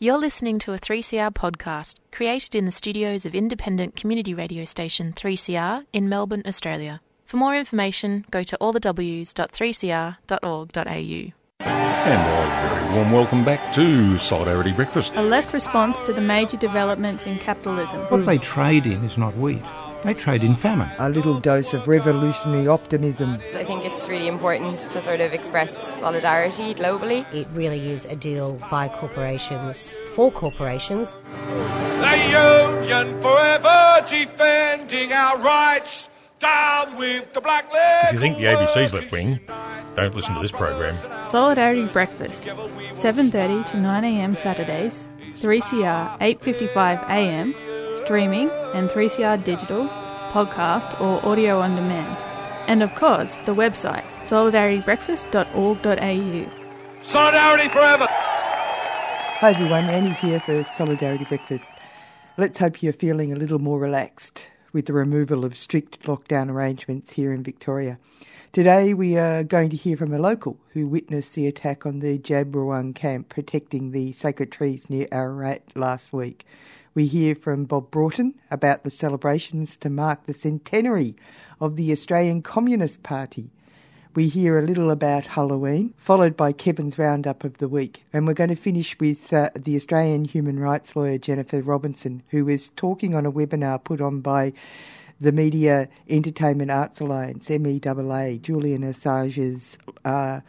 You're listening to a 3CR podcast created in the studios of independent community radio station 3CR in Melbourne, Australia. For more information, go to allthews.3cr.org.au. And a very warm welcome back to Solidarity Breakfast. A left response to the major developments in capitalism. What they trade in is not wheat. They trade in famine. A little dose of revolutionary optimism. I think it's really important to sort of express solidarity globally. It really is a deal by corporations for corporations. The Union forever defending our rights. Down with the black. If you think the ABC's left wing, don't listen to this program. Solidarity Breakfast, 7:30 to 9 a.m. Saturdays, 3CR 8:55 a.m. streaming and 3CR digital, podcast or audio on demand. And of course, the website solidaritybreakfast.org.au. Solidarity forever. Hi everyone, Annie here for Solidarity Breakfast. Let's hope you're feeling a little more relaxed with the removal of strict lockdown arrangements here in Victoria. Today we are going to hear from a local who witnessed the attack on the Djab Wurrung camp protecting the sacred trees near Ararat last week. We hear from Bob Boughton about the celebrations to mark the centenary of the Australian Communist Party. We hear a little about Halloween, followed by Kevin's roundup of the week. And we're going to finish with uh, the Australian human rights lawyer Jennifer Robinson, who is talking on a webinar put on by the Media Entertainment Arts Alliance, MEAA, Julian Assange's uh,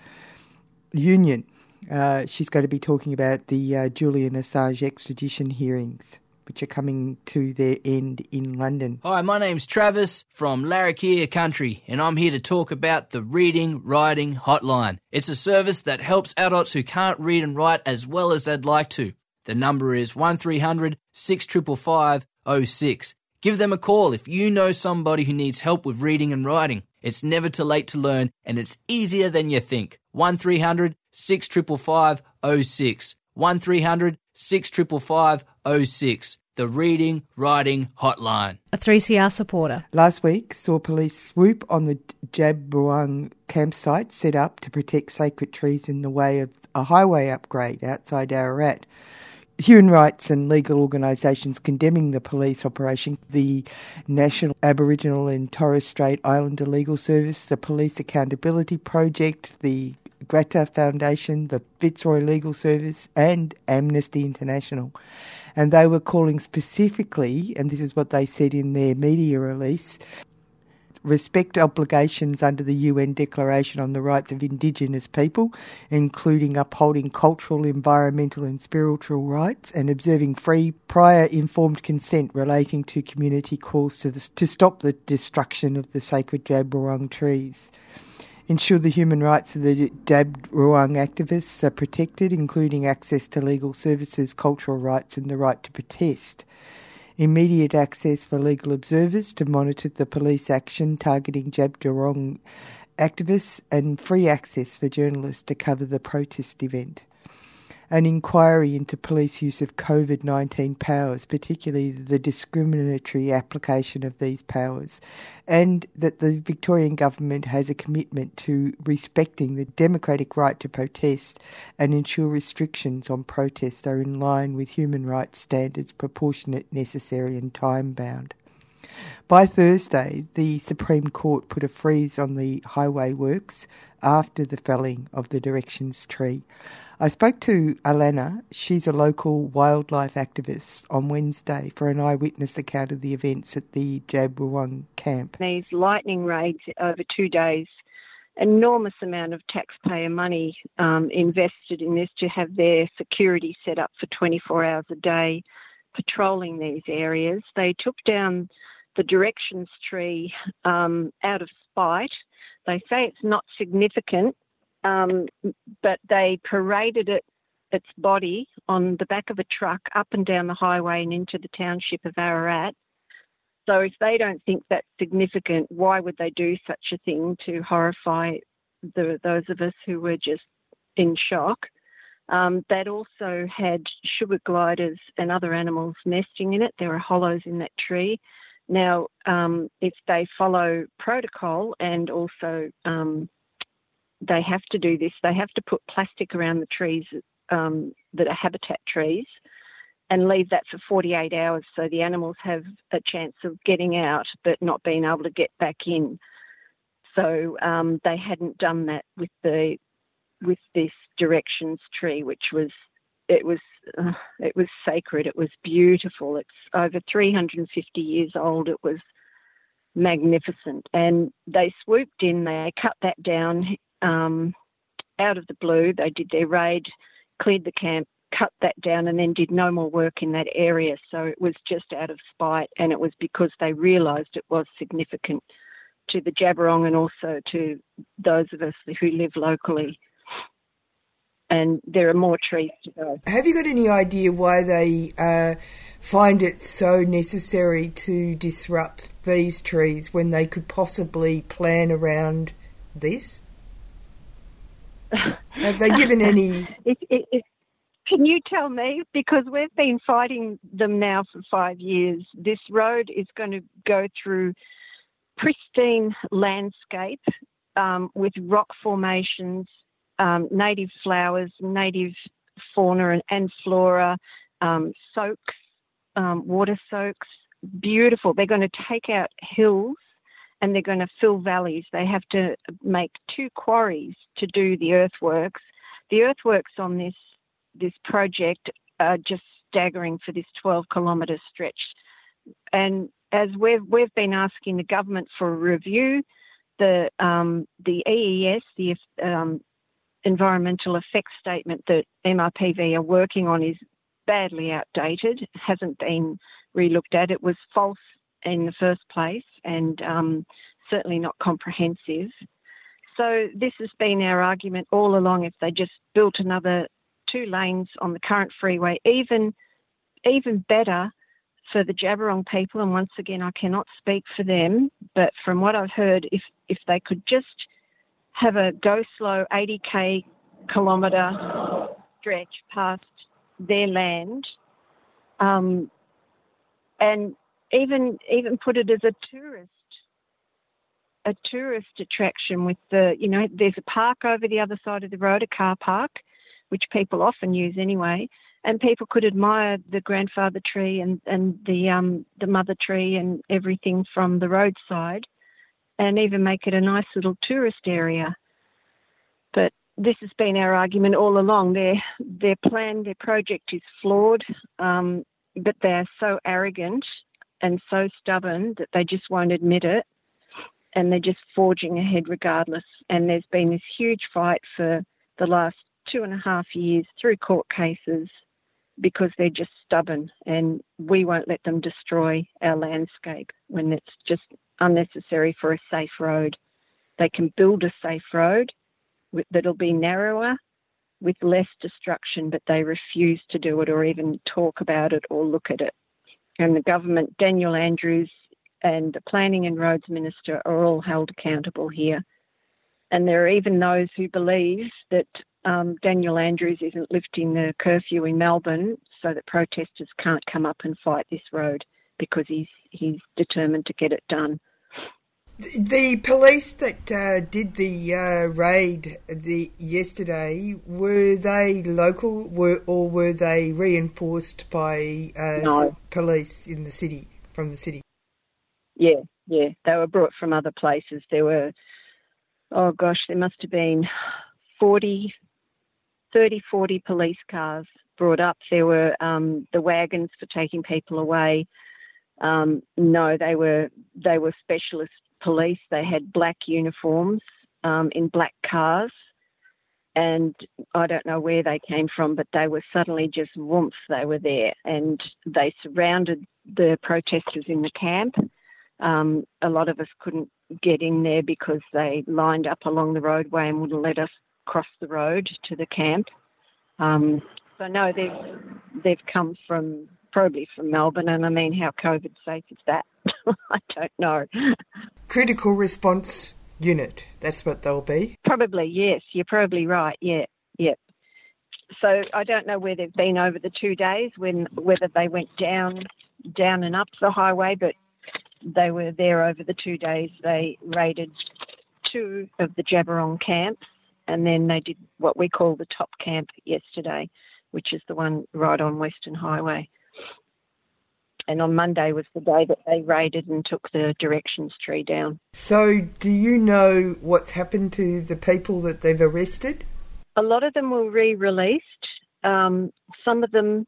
union. Uh, she's going to be talking about the uh, Julian Assange extradition hearings which are coming to their end in London. Hi, my name's Travis from Larrakia Country, and I'm here to talk about the Reading Writing Hotline. It's a service that helps adults who can't read and write as well as they'd like to. The number is 1300 655 06. Give them a call if you know somebody who needs help with reading and writing. It's never too late to learn, and it's easier than you think. 1300 655 06. 1300 655 06 the Reading Writing Hotline. A 3CR supporter. Last week saw police swoop on the Djab campsite set up to protect sacred trees in the way of a highway upgrade outside Ararat. Human rights and legal organisations condemning the police operation, the National Aboriginal and Torres Strait Islander Legal Service, the Police Accountability Project, the Grata Foundation, the Fitzroy Legal Service, and Amnesty International. And they were calling specifically, and this is what they said in their media release respect obligations under the UN Declaration on the Rights of Indigenous People, including upholding cultural, environmental, and spiritual rights, and observing free, prior informed consent relating to community calls to, the, to stop the destruction of the sacred Djab trees ensure the human rights of the Djab Wurrung activists are protected, including access to legal services, cultural rights, and the right to protest. Immediate access for legal observers to monitor the police action targeting Djab Wurrung activists, and free access for journalists to cover the protest event an inquiry into police use of COVID 19 powers, particularly the discriminatory application of these powers, and that the Victorian Government has a commitment to respecting the democratic right to protest and ensure restrictions on protest are in line with human rights standards proportionate, necessary, and time bound. By Thursday, the Supreme Court put a freeze on the highway works after the felling of the directions tree. I spoke to Alana, she's a local wildlife activist, on Wednesday for an eyewitness account of the events at the Djab Wurrung camp. These lightning raids over two days, enormous amount of taxpayer money um, invested in this to have their security set up for 24 hours a day, patrolling these areas. They took down the directions tree um, out of spite. They say it's not significant um, but they paraded it its body on the back of a truck up and down the highway and into the township of Ararat. So if they don't think that's significant, why would they do such a thing to horrify the, those of us who were just in shock? Um, that also had sugar gliders and other animals nesting in it. There are hollows in that tree. Now, um, if they follow protocol and also um, they have to do this. They have to put plastic around the trees um, that are habitat trees and leave that for 48 hours so the animals have a chance of getting out but not being able to get back in. So um, they hadn't done that with the with this directions tree, which was it was uh, it was sacred. It was beautiful. It's over 350 years old. It was magnificent, and they swooped in. They cut that down um, out of the blue. They did their raid, cleared the camp, cut that down, and then did no more work in that area. So it was just out of spite, and it was because they realised it was significant to the Djab Wurrung and also to those of us who live locally and there are more trees to go. Have you got any idea why they uh, find it so necessary to disrupt these trees when they could possibly plan around this? Have they given any? It, it, it, can you tell me? Because we've been fighting them now for five years. This road is going to go through pristine landscape um, with rock formations um, native flowers, native fauna and, and flora, um, soaks, um, water soaks, beautiful. They're going to take out hills and they're going to fill valleys. They have to make two quarries to do the earthworks. The earthworks on this this project are just staggering for this 12 kilometre stretch. And as we've we've been asking the government for a review, the um, the EES, the um, environmental effects statement that MRPV are working on is badly outdated, hasn't been relooked at. It was false in the first place and um, certainly not comprehensive. So this has been our argument all along. If they just built another two lanes on the current freeway, even even better for the Djab Wurrung people. And once again, I cannot speak for them, but from what I've heard, if if they could just have a go slow 80k kilometre stretch past their land, um, and even even put it as a tourist a tourist attraction with the you know there's a park over the other side of the road, a car park, which people often use anyway, and people could admire the grandfather tree and and the um the mother tree and everything from the roadside and even make it a nice little tourist area. But this has been our argument all along. Their their plan, their project is flawed, um, but they're so arrogant and so stubborn that they just won't admit it, and they're just forging ahead regardless. And there's been this huge fight for the last two and a half years through court cases because they're just stubborn, and we won't let them destroy our landscape when it's just unnecessary for a safe road. They can build a safe road that'll be narrower with less destruction, but they refuse to do it or even talk about it or look at it. And the government, Daniel Andrews, and the Planning and Roads Minister are all held accountable here. And there are even those who believe that um, Daniel Andrews isn't lifting the curfew in Melbourne so that protesters can't come up and fight this road because he's he's determined to get it done. The police that uh, did the uh, raid the yesterday were they local, were, or were they reinforced by uh, no. police in the city from the city? Yeah, yeah, they were brought from other places. There were, oh gosh, there must have been 40, 30, 40 police cars brought up. There were um, the wagons for taking people away. Um, no, they were they were specialist police. They had black uniforms um, in black cars, and I don't know where they came from, but they were suddenly just whoomph. They were there, and they surrounded the protesters in the camp. Um, a lot of us couldn't get in there because they lined up along the roadway and wouldn't let us cross the road to the camp. Um, so no, they've they've come from probably from Melbourne, and I mean, how COVID safe is that? I don't know. Critical response unit. That's what they'll be. Probably yes. You're probably right. Yeah, yeah. So I don't know where they've been over the two days, when whether they went down, down and up the highway, but they were there over the two days. They raided two of the Djab Wurrung camps and then they did what we call the top camp yesterday, which is the one right on Western Highway. And on Monday was the day that they raided and took the directions tree down. So, do you know what's happened to the people that they've arrested? A lot of them were re-released. Um, some of them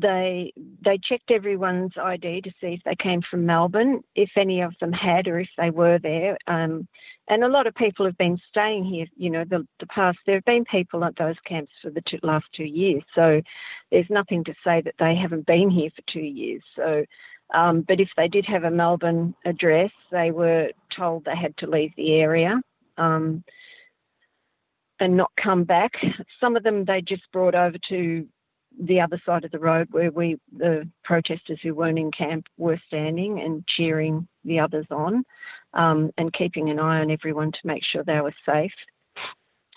they they checked everyone's ID to see if they came from Melbourne, if any of them had, or if they were there. Um, and a lot of people have been staying here. You know, the, the past there have been people at those camps for the two, last two years, so there's nothing to say that they haven't been here for two years. So, um, but if they did have a Melbourne address, they were told they had to leave the area. Um, and not come back. Some of them they just brought over to the other side of the road where we, the protesters who weren't in camp, were standing and cheering the others on um, and keeping an eye on everyone to make sure they were safe.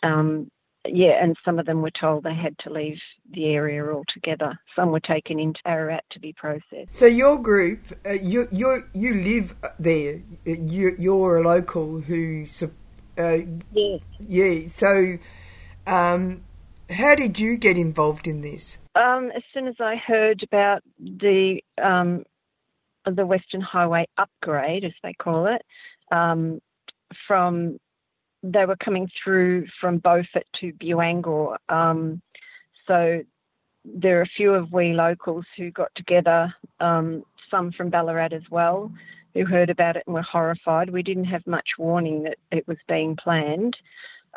Um, yeah, and some of them were told they had to leave the area altogether. Some were taken into Ararat to be processed. So your group, uh, you you you live there. You you're a local who. Uh, yeah. Yeah. So, um, how did you get involved in this? Um, as soon as I heard about the um, the Western Highway upgrade, as they call it, um, from they were coming through from Beaufort to Buangor. Um, so there are a few of we locals who got together, um, some from Ballarat as well, who heard about it and were horrified. We didn't have much warning that it was being planned.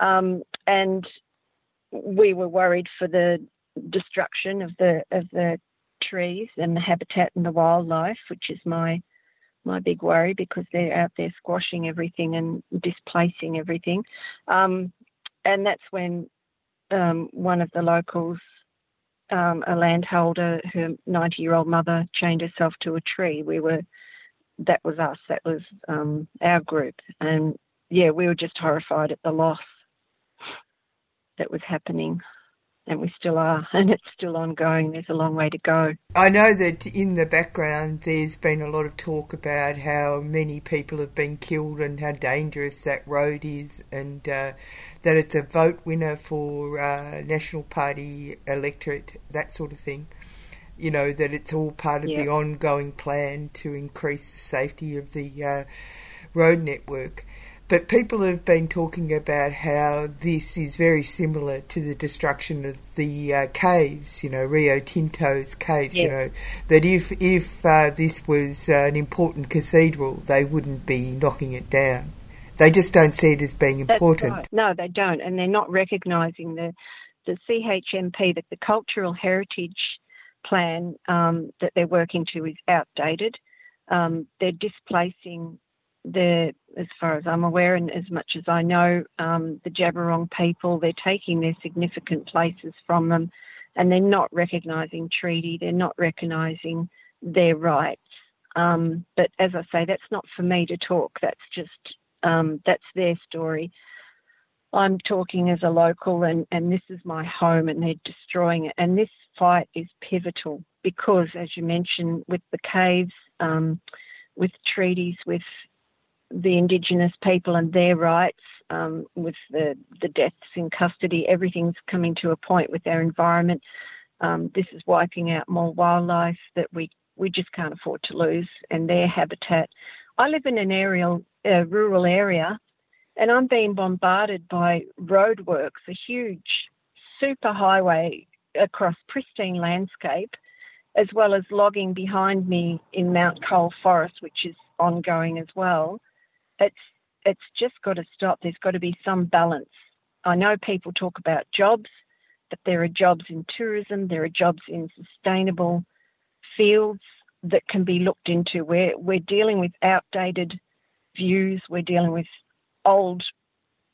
Um, and we were worried for the destruction of the of the trees and the habitat and the wildlife, which is my my big worry because they're out there squashing everything and displacing everything. Um, and that's when um, one of the locals, um, a landholder, her 90 year old mother, chained herself to a tree. We were, that was us, that was um, our group. And yeah, we were just horrified at the loss that was happening. And we still are, and it's still ongoing. There's a long way to go. I know that in the background there's been a lot of talk about how many people have been killed and how dangerous that road is, and uh, that it's a vote winner for uh, National Party electorate, that sort of thing. You know, that it's all part of the ongoing plan to increase the safety of the uh, road network. But people have been talking about how this is very similar to the destruction of the uh, caves, you know, Rio Tinto's caves, you know, that if, if uh, this was uh, an important cathedral, they wouldn't be knocking it down. They just don't see it as being important. Right. No, they don't. And they're not recognising the, the CHMP, that the Cultural Heritage Plan um, that they're working to is outdated. Um, they're displacing the, as far as I'm aware and as much as I know, um, the Djab Wurrung people, they're taking their significant places from them and they're not recognising treaty, they're not recognising their rights. Um, but as I say, that's not for me to talk, that's just, um, that's their story. I'm talking as a local and, and this is my home and they're destroying it. And this fight is pivotal because, as you mentioned, with the caves, um, with treaties, with the Indigenous people and their rights, um, with the, the deaths in custody, everything's coming to a point with our environment. Um, this is wiping out more wildlife that we, we just can't afford to lose and their habitat. I live in an aerial, uh, rural area and I'm being bombarded by roadworks, a huge super highway across pristine landscape, as well as logging behind me in Mount Cole Forest, which is ongoing as well it's it's just got to stop. There's got to be some balance. I know people talk about jobs, but there are jobs in tourism, there are jobs in sustainable fields that can be looked into. We're we're dealing with outdated views, we're dealing with old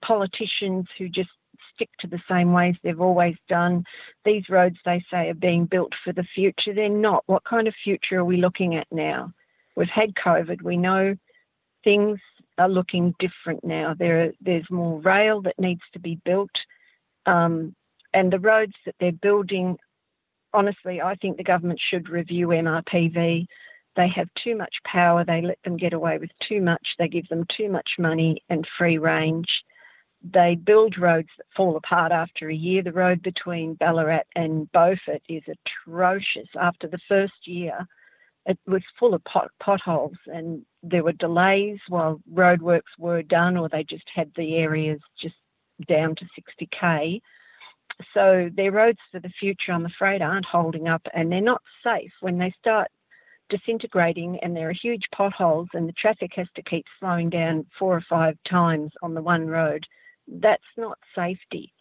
politicians who just stick to the same ways they've always done. These roads they say are being built for the future. They're not. What kind of future are we looking at now? We've had COVID. We know things are looking different now. There, there's more rail that needs to be built, um, and the roads that they're building. Honestly, I think the government should review MRPV. They have too much power. They let them get away with too much. They give them too much money and free range. they build roads that fall apart after a year. The road between Ballarat and Beaufort is atrocious. After the first year, it was full of pot, potholes and there were delays while roadworks were done or they just had the areas just down to 60k. So their roads for the future, I'm afraid, aren't holding up and they're not safe when they start disintegrating and there are huge potholes and the traffic has to keep slowing down four or five times on the one road. That's not safety.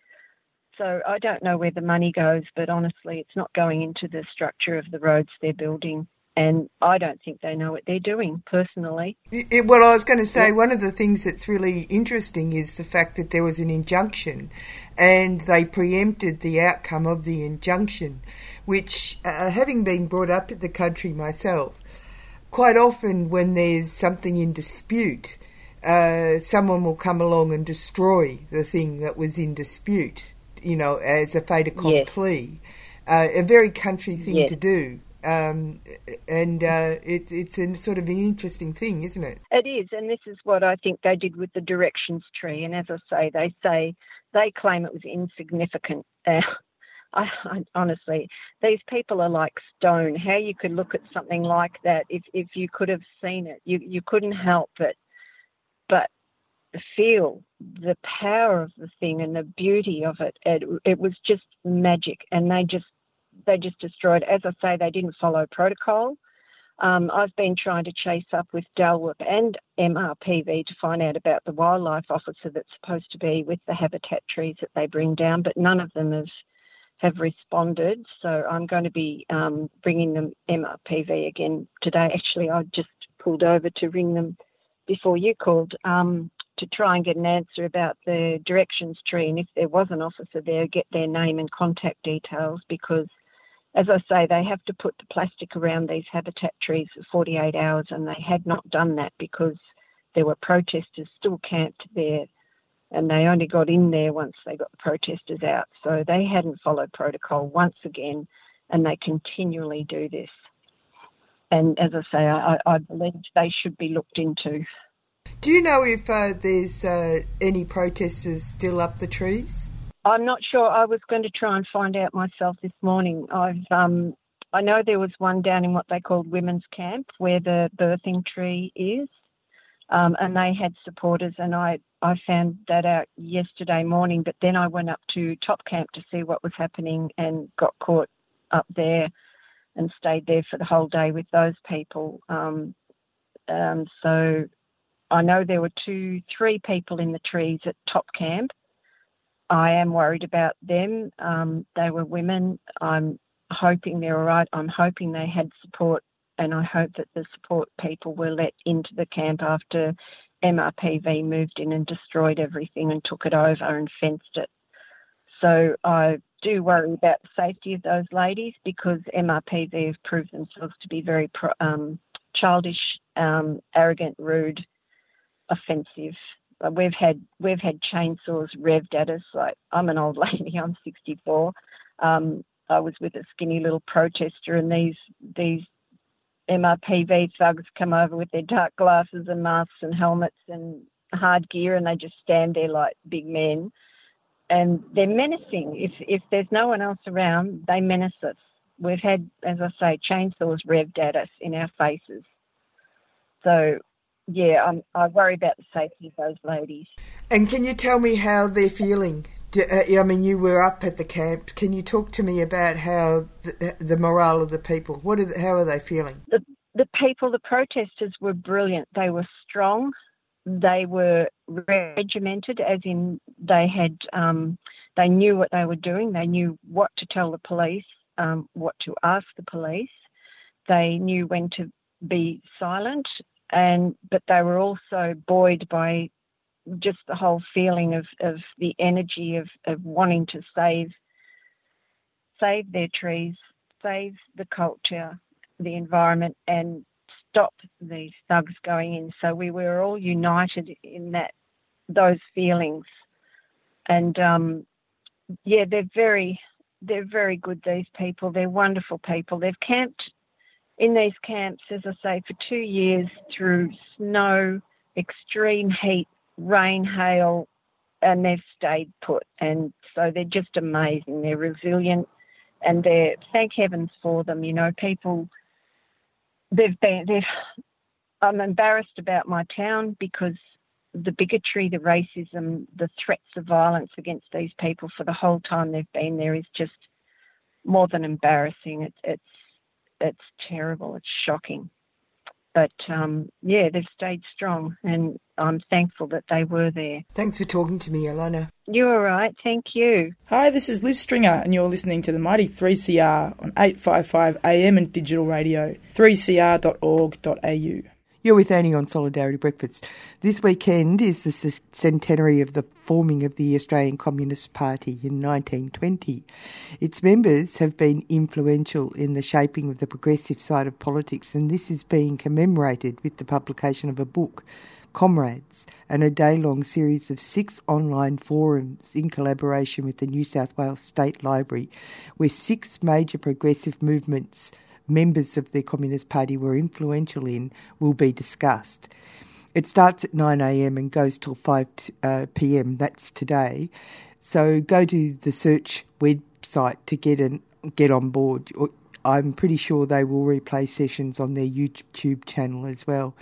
So I don't know where the money goes, but honestly, it's not going into the structure of the roads they're building and I don't think they know what they're doing personally. It, well, I was going to say one of the things that's really interesting is the fact that there was an injunction, and they preempted the outcome of the injunction, which, uh, having been brought up in the country myself, quite often when there's something in dispute, uh, someone will come along and destroy the thing that was in dispute, you know, as a fait accompli. Yes. Uh, a very country thing yes. to do. Um, and uh, it, it's a sort of an interesting thing, isn't it? It is, and this is what I think they did with the directions tree. And as I say, they say they claim it was insignificant. Uh, I, I, honestly, these people are like stone. How you could look at something like that if if you could have seen it, you you couldn't help but but feel the power of the thing and the beauty of it. It, it was just magic, and they just they just destroyed. As I say, they didn't follow protocol. Um, I've been trying to chase up with DELWP and MRPV to find out about the wildlife officer that's supposed to be with the habitat trees that they bring down, but none of them have have responded. So I'm going to be um, bringing them MRPV again today. Actually, I just pulled over to ring them before you called um, to try and get an answer about the directions tree, and if there was an officer there, get their name and contact details because as I say, they have to put the plastic around these habitat trees for 48 hours, and they had not done that because there were protesters still camped there, and they only got in there once they got the protesters out. So they hadn't followed protocol once again, and they continually do this. And as I say, I, I believe they should be looked into. Do you know if uh, there's uh, any protesters still up the trees? I'm not sure. I was going to try and find out myself this morning. I've um, I know there was one down in what they called women's camp where the birthing tree is, um, and they had supporters, and I I found that out yesterday morning. But then I went up to top camp to see what was happening and got caught up there and stayed there for the whole day with those people. Um, um, so I know there were two, three people in the trees at top camp I am worried about them. Um, they were women. I'm hoping they're all right. I'm hoping they had support, and I hope that the support people were let into the camp after MRPV moved in and destroyed everything and took it over and fenced it. So I do worry about the safety of those ladies because MRPV have proved themselves to be very um, childish, um, arrogant, rude, offensive, we've had we've had chainsaws revved at us. Like I'm an old lady, I'm 64. Um, I was with a skinny little protester, and these these MRPV thugs come over with their dark glasses and masks and helmets and hard gear, and they just stand there like big men, and they're menacing. If if there's no one else around, they menace us. We've had, as I say, chainsaws revved at us in our faces. So yeah, I'm, I worry about the safety of those ladies. And can you tell me how they're feeling? Do, uh, I mean, you were up at the camp. Can you talk to me about how the, the morale of the people? What are the, how are they feeling? The, the people, the protesters were brilliant. They were strong. They were regimented, as in they had, um, they knew what they were doing. They knew what to tell the police, um, what to ask the police. They knew when to be silent and but they were also buoyed by just the whole feeling of, of the energy of, of wanting to save save their trees, save the culture, the environment, and stop these thugs going in. So we were all united in that those feelings, and um, yeah, they're very they're very good. These people, they're wonderful people. They've camped in these camps, as I say, for two years through snow, extreme heat, rain, hail, and they've stayed put. And so they're just amazing. They're resilient, and they're thank heavens for them. You know, people they've been. They've, I'm embarrassed about my town because the bigotry, the racism, the threats of violence against these people for the whole time they've been there is just more than embarrassing. It's it's it's terrible. It's shocking. But um, yeah, they've stayed strong, and I'm thankful that they were there. Thanks for talking to me, Alana. You're all right. Thank you. Hi, this is Liz Stringer, and you're listening to the Mighty 3CR on 855 AM and digital radio, 3cr.org.au. You're with Annie on Solidarity Breakfast. This weekend is the centenary of the forming of the Australian Communist Party in 1920. Its members have been influential in the shaping of the progressive side of politics, and this is being commemorated with the publication of a book, Comrades, and a day long series of six online forums in collaboration with the New South Wales State Library, where six major progressive movements members of the Communist Party were influential in will be discussed. It starts at 9am and goes till 5pm, uh, that's today. So go to the search website to get an, get on board. I'm pretty sure they will replay sessions on their YouTube channel as well.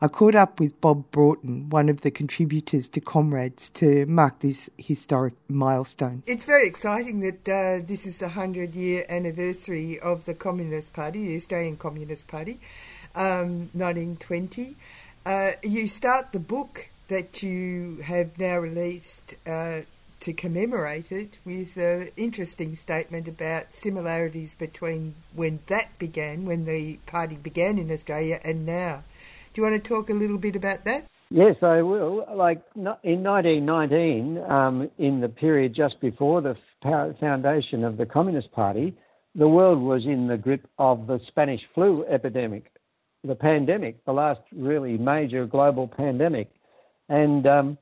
I caught up with Bob Boughton, one of the contributors to Comrades, to mark this historic milestone. It's very exciting that uh, this is the 100 year anniversary of the Communist Party, the Australian Communist Party, um, 1920. Uh, you start the book that you have now released uh, to commemorate it with an interesting statement about similarities between when that began, when the party began in Australia, and now. Do you want to talk a little bit about that? Yes, I will. Like in 1919, um, in the period just before the foundation of the Communist Party, the world was in the grip of the Spanish flu epidemic, the pandemic, the last really major global pandemic. And um,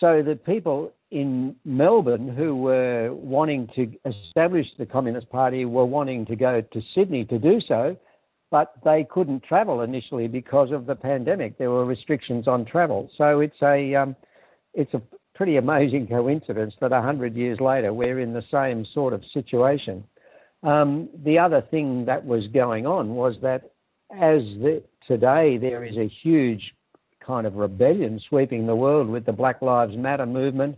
so the people in Melbourne who were wanting to establish the Communist Party were wanting to go to Sydney to do so but they couldn't travel initially because of the pandemic. There were restrictions on travel. So it's a um, it's a pretty amazing coincidence that hundred years later we're in the same sort of situation. Um, the other thing that was going on was that as the, today there is a huge kind of rebellion sweeping the world with the Black Lives Matter movement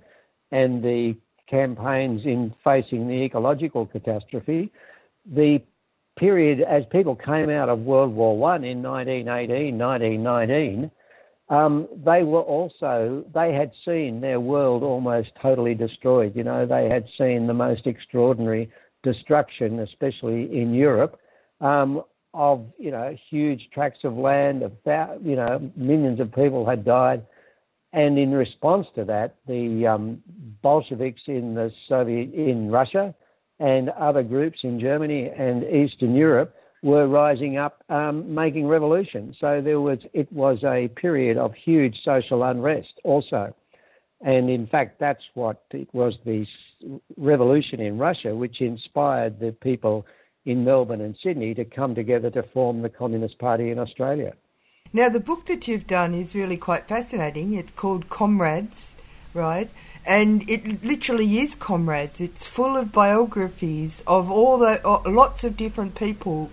and the campaigns in facing the ecological catastrophe, the period as people came out of World War One in 1918, 1919, um, they were also they had seen their world almost totally destroyed. You know, they had seen the most extraordinary destruction, especially in Europe, um, of you know huge tracts of land. About you know millions of people had died. And in response to that, the um, Bolsheviks in the Soviet in Russia and other groups in Germany and Eastern Europe were rising up, um, making revolution. So there was it was a period of huge social unrest also, and in fact that's what it was the revolution in Russia which inspired the people in Melbourne and Sydney to come together to form the Communist Party in Australia. Now the book that you've done is really quite fascinating. It's called Comrades right? And it literally is comrades. It's full of biographies of all the lots of different people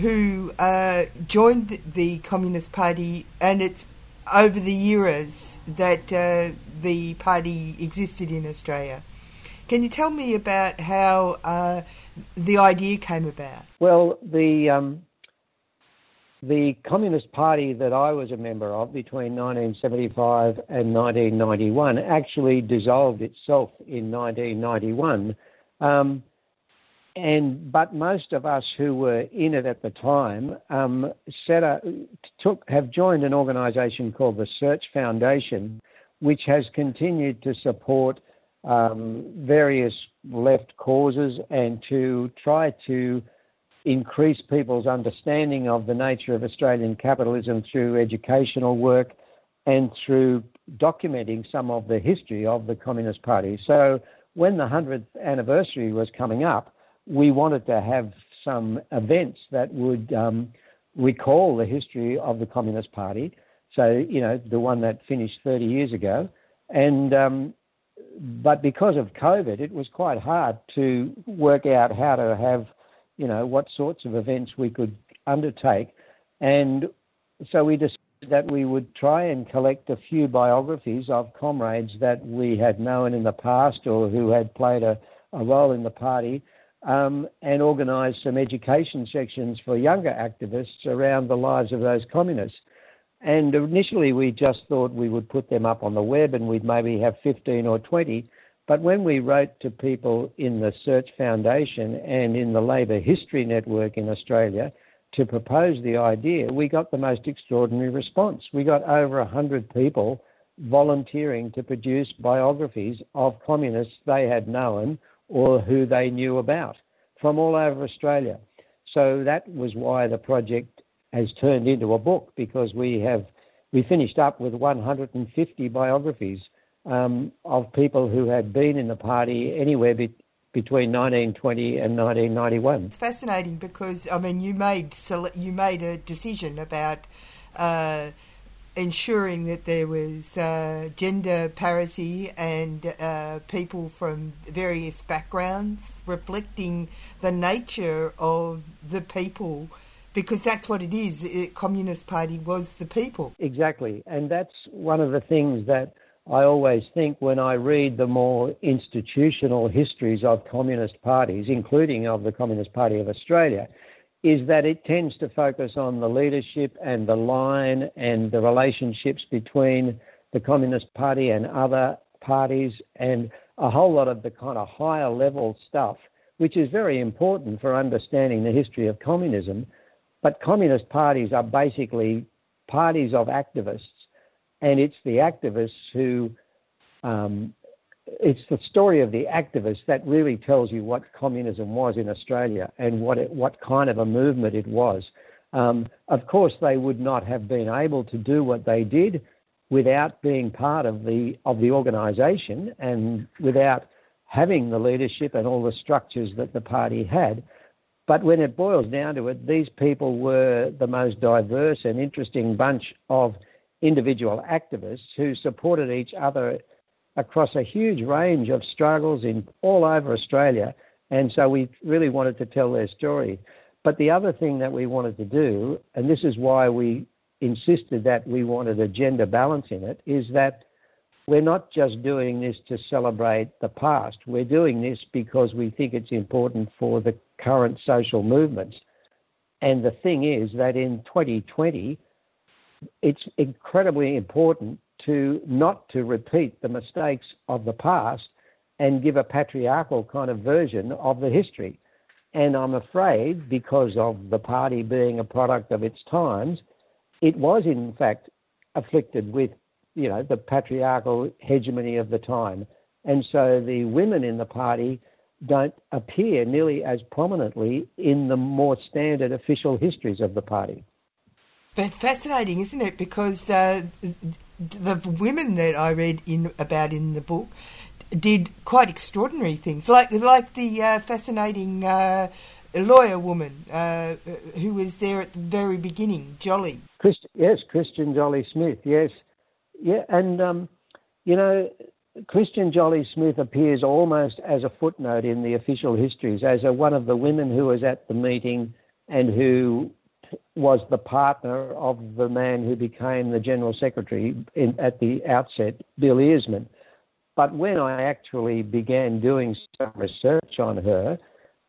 who uh, joined the Communist Party, and it's over the years that uh, the party existed in Australia. Can you tell me about how uh, the idea came about? Well, the um, the Communist Party that I was a member of between 1975 and 1991 actually dissolved itself in 1991. Um, and but most of us who were in it at the time um, set a, took have joined an organisation called the Search Foundation, which has continued to support um, various left causes and to try to increase people's understanding of the nature of Australian capitalism through educational work and through documenting some of the history of the Communist Party. So when the 100th anniversary was coming up, we wanted to have some events that would um, recall the history of the Communist Party. So, you know, the one that finished 30 years ago. And um, but because of COVID, it was quite hard to work out how to have, you know, what sorts of events we could undertake. And so we decided that we would try and collect a few biographies of comrades that we had known in the past or who had played a, a role in the party um, and organise some education sections for younger activists around the lives of those communists. And initially, we just thought we would put them up on the web and we'd maybe have 15 or 20. But when we wrote to people in the Search Foundation and in the Labour History Network in Australia to propose the idea, we got the most extraordinary response. We got over 100 people volunteering to produce biographies of communists they had known or who they knew about from all over Australia. So that was why the project has turned into a book because we have we finished up with 150 biographies um, of people who had been in the party anywhere be- between 1920 and 1991. It's fascinating because I mean you made you made a decision about. Uh, ensuring that there was uh, gender parity and uh, people from various backgrounds reflecting the nature of the people because that's what it is. The Communist Party was the people. Exactly. And that's one of the things that I always think when I read the more institutional histories of communist parties, including of the Communist Party of Australia, is that it tends to focus on the leadership and the line and the relationships between the Communist Party and other parties and a whole lot of the kind of higher level stuff, which is very important for understanding the history of communism. But communist parties are basically parties of activists, and it's the activists who um, it's the story of the activists that really tells you what communism was in Australia and what it, what kind of a movement it was. Um, of course, they would not have been able to do what they did without being part of the of the organisation and without having the leadership and all the structures that the party had. But when it boils down to it, these people were the most diverse and interesting bunch of individual activists who supported each other across a huge range of struggles in all over Australia. And so we really wanted to tell their story. But the other thing that we wanted to do, and this is why we insisted that we wanted a gender balance in it, is that we're not just doing this to celebrate the past. We're doing this because we think it's important for the current social movements. And the thing is that in 2020, it's incredibly important to not to repeat the mistakes of the past and give a patriarchal kind of version of the history. And I'm afraid, because of the party being a product of its times, it was in fact afflicted with, you know, the patriarchal hegemony of the time. And so the women in the party don't appear nearly as prominently in the more standard official histories of the party. But it's fascinating, isn't it? Because uh, the women that I read in about in the book did quite extraordinary things, like like the uh, fascinating uh, lawyer woman uh, who was there at the very beginning, Jollie. Christ- yes, Christian Jollie Smith. Yes, yeah, and um, you know. Christian Jollie Smith appears almost as a footnote in the official histories, as a, one of the women who was at the meeting and who was the partner of the man who became the General Secretary in, at the outset, Bill Earsman. But when I actually began doing some research on her,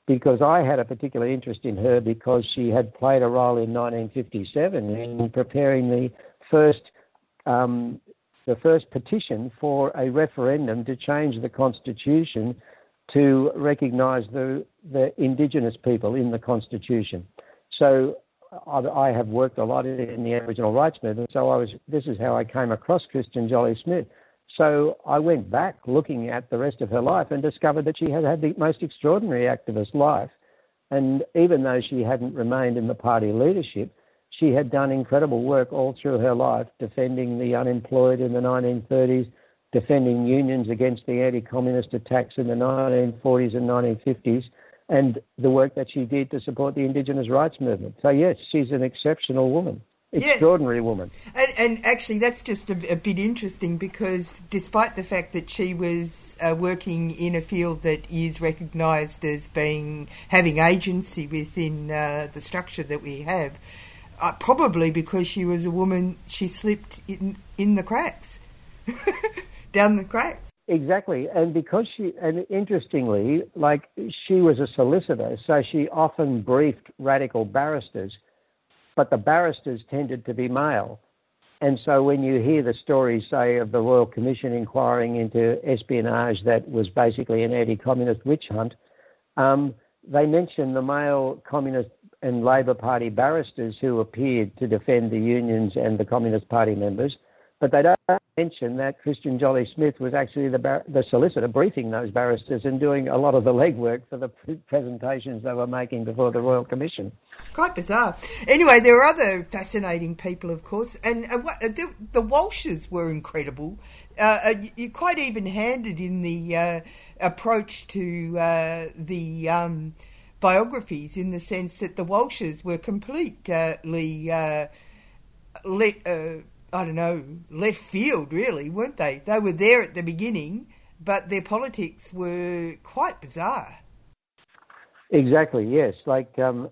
because I had a particular interest in her because she had played a role in 1957 in preparing the first um, the first petition for a referendum to change the constitution to recognise the the indigenous people in the constitution. So I have worked a lot in the Aboriginal rights movement, so I was. This is how I came across Christian Jollie Smith. So I went back looking at the rest of her life and discovered that she had had the most extraordinary activist life. And even though she hadn't remained in the party leadership, she had done incredible work all through her life, defending the unemployed in the 1930s, defending unions against the anti-communist attacks in the 1940s and 1950s and the work that she did to support the Indigenous rights movement. So, yes, she's an exceptional woman. extraordinary yeah. woman. And, and, actually, that's just a, a, bit interesting because despite the fact that she was uh, working in a field that is recognised as being having agency within uh, the structure that we have, uh, probably because she was a woman, she slipped in in the cracks, down the cracks. Exactly, and because she, and interestingly, like she was a solicitor, so she often briefed radical barristers but the barristers tended to be male. And so when you hear the stories, say, of the Royal Commission inquiring into espionage that was basically an anti communist witch hunt, um, they mention the male Communist and Labor Party barristers who appeared to defend the unions and the Communist Party members. But they don't mention that Christian Jollie Smith was actually the, bar- the solicitor briefing those barristers and doing a lot of the legwork for the presentations they were making before the Royal Commission. Quite bizarre. Anyway, there are other fascinating people, of course, and uh, what, uh, the, the, Walshes were incredible. Uh, uh you quite even-handed in the uh, approach to uh, the um, biographies, in the sense that the Walshes were completely let I don't know, left field, really, weren't they? They were there at the beginning, but their politics were quite bizarre. Exactly, yes. Like um,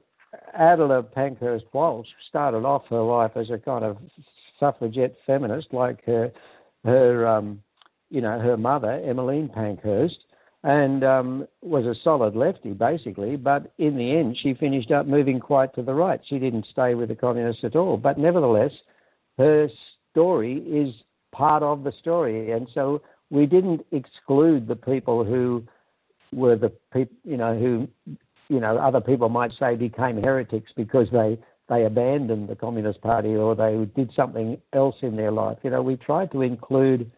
Adela Pankhurst Walsh started off her life as a kind of suffragette feminist, like her, her um, you know, her mother, Emmeline Pankhurst, and um, was a solid lefty, basically. But in the end, she finished up moving quite to the right. She didn't stay with the communists at all. But nevertheless, her story is part of the story, and so we didn't exclude the people who were the people, you know, who, you know, other people might say became heretics because they they abandoned the Communist Party or they did something else in their life. You know, we tried to include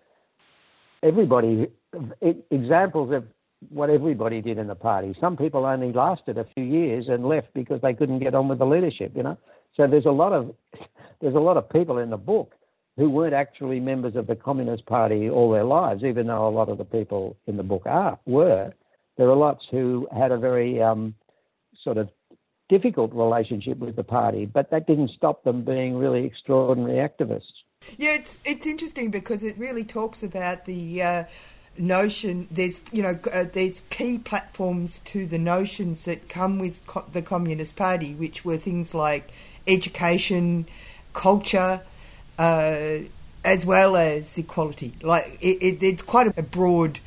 everybody, examples of what everybody did in the party. Some people only lasted a few years and left because they couldn't get on with the leadership. You know, so there's a lot of there's a lot of people in the book who weren't actually members of the Communist Party all their lives, even though a lot of the people in the book are were. There are lots who had a very um, sort of difficult relationship with the party, but that didn't stop them being really extraordinary activists. Yeah, it's it's interesting because it really talks about the uh, notion. There's you know uh, there's key platforms to the notions that come with co- the Communist Party, which were things like education, culture, uh, as well as equality. Like it, it, it's quite a broad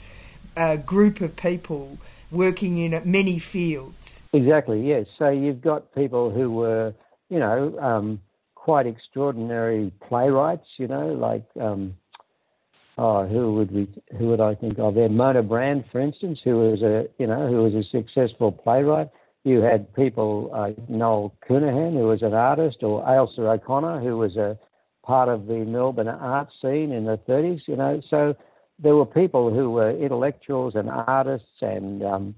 uh, group of people working in many fields. Exactly. Yes. So you've got people who were, you know, um, quite extraordinary playwrights. You know, like. Um, oh, who would we? Who would I think of? There, Mona Brand, for instance, who was a you know who was a successful playwright. You had people, uh, Noel Counihan, who was an artist, or Ailsa O'Connor, who was a part of the Melbourne art scene in the 30s, you know. So there were people who were intellectuals and artists and um,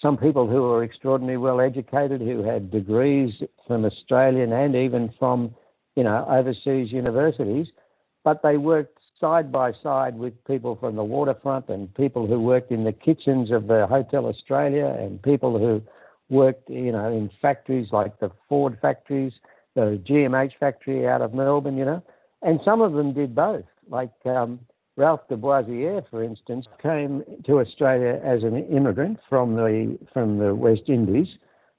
some people who were extraordinarily well educated who had degrees from Australian and even from, you know, overseas universities, but they worked side by side with people from the waterfront and people who worked in the kitchens of the Hotel Australia and people who worked, you know, in factories like the Ford factories the GMH factory out of Melbourne, you know, and some of them did both. Like um, Ralph de Boissière, for instance, came to Australia as an immigrant from the from the West Indies.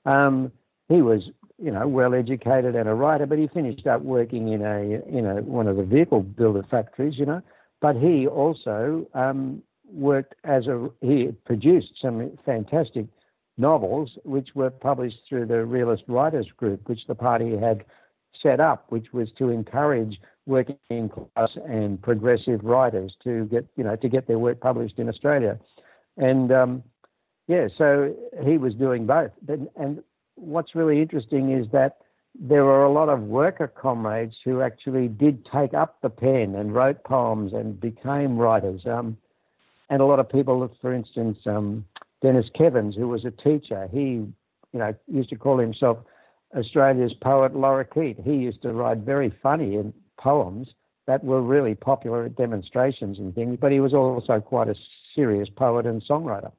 Um, he was, you know, well educated and a writer, but he finished up working in a, you know, one of the vehicle builder factories, you know. But he also um, worked as a he produced some fantastic novels, which were published through the Realist Writers Group, which the party had set up, which was to encourage working class and progressive writers to get you know to get their work published in Australia, and um, yeah, so he was doing both. And what's really interesting is that there were a lot of worker comrades who actually did take up the pen and wrote poems and became writers. Um, and a lot of people, for instance, um, Denis Kevans, who was a teacher, he, you know, used to call himself Australia's poet lorikeet. He used to write very funny poems that were really popular at demonstrations and things, but he was also quite a serious poet and songwriter.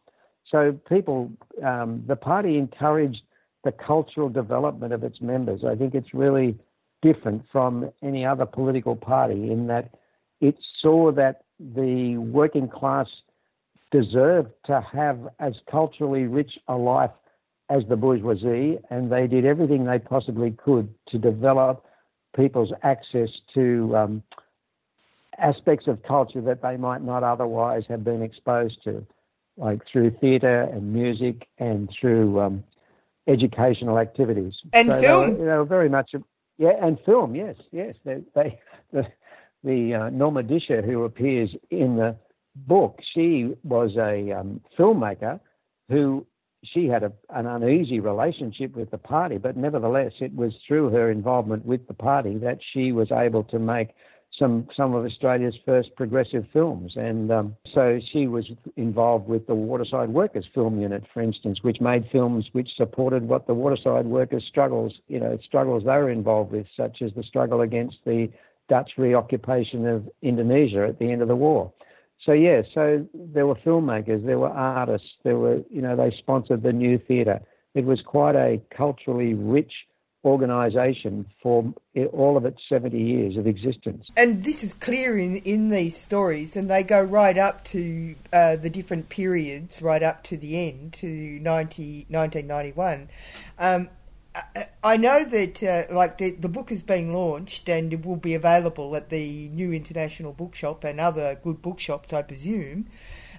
So people, um, the party encouraged the cultural development of its members. I think it's really different from any other political party in that it saw that the working class deserved to have as culturally rich a life as the bourgeoisie, and they did everything they possibly could to develop people's access to um, aspects of culture that they might not otherwise have been exposed to, like through theatre and music and through um, educational activities. And so film. They were, they were, very much, yeah, and film. Yes, yes. They, they the, the uh, Norma Disher who appears in the book, she was a um, filmmaker who she had a, an uneasy relationship with the party, but nevertheless, it was through her involvement with the party that she was able to make some some of Australia's first progressive films, and um, so she was involved with the Waterside Workers Film Unit, for instance, which made films which supported what the Waterside Workers' struggles, you know, struggles they were involved with, such as the struggle against the Dutch reoccupation of Indonesia at the end of the war. So yeah, so there were filmmakers, there were artists, there were you know they sponsored the new theatre. It was quite a culturally rich organisation for all of its 70 years of existence. And this is clear in, in these stories, and they go right up to uh, the different periods, right up to the end, to 90, 1991. Um, I know that uh, like the, the book is being launched and it will be available at the New International Bookshop and other good bookshops, I presume.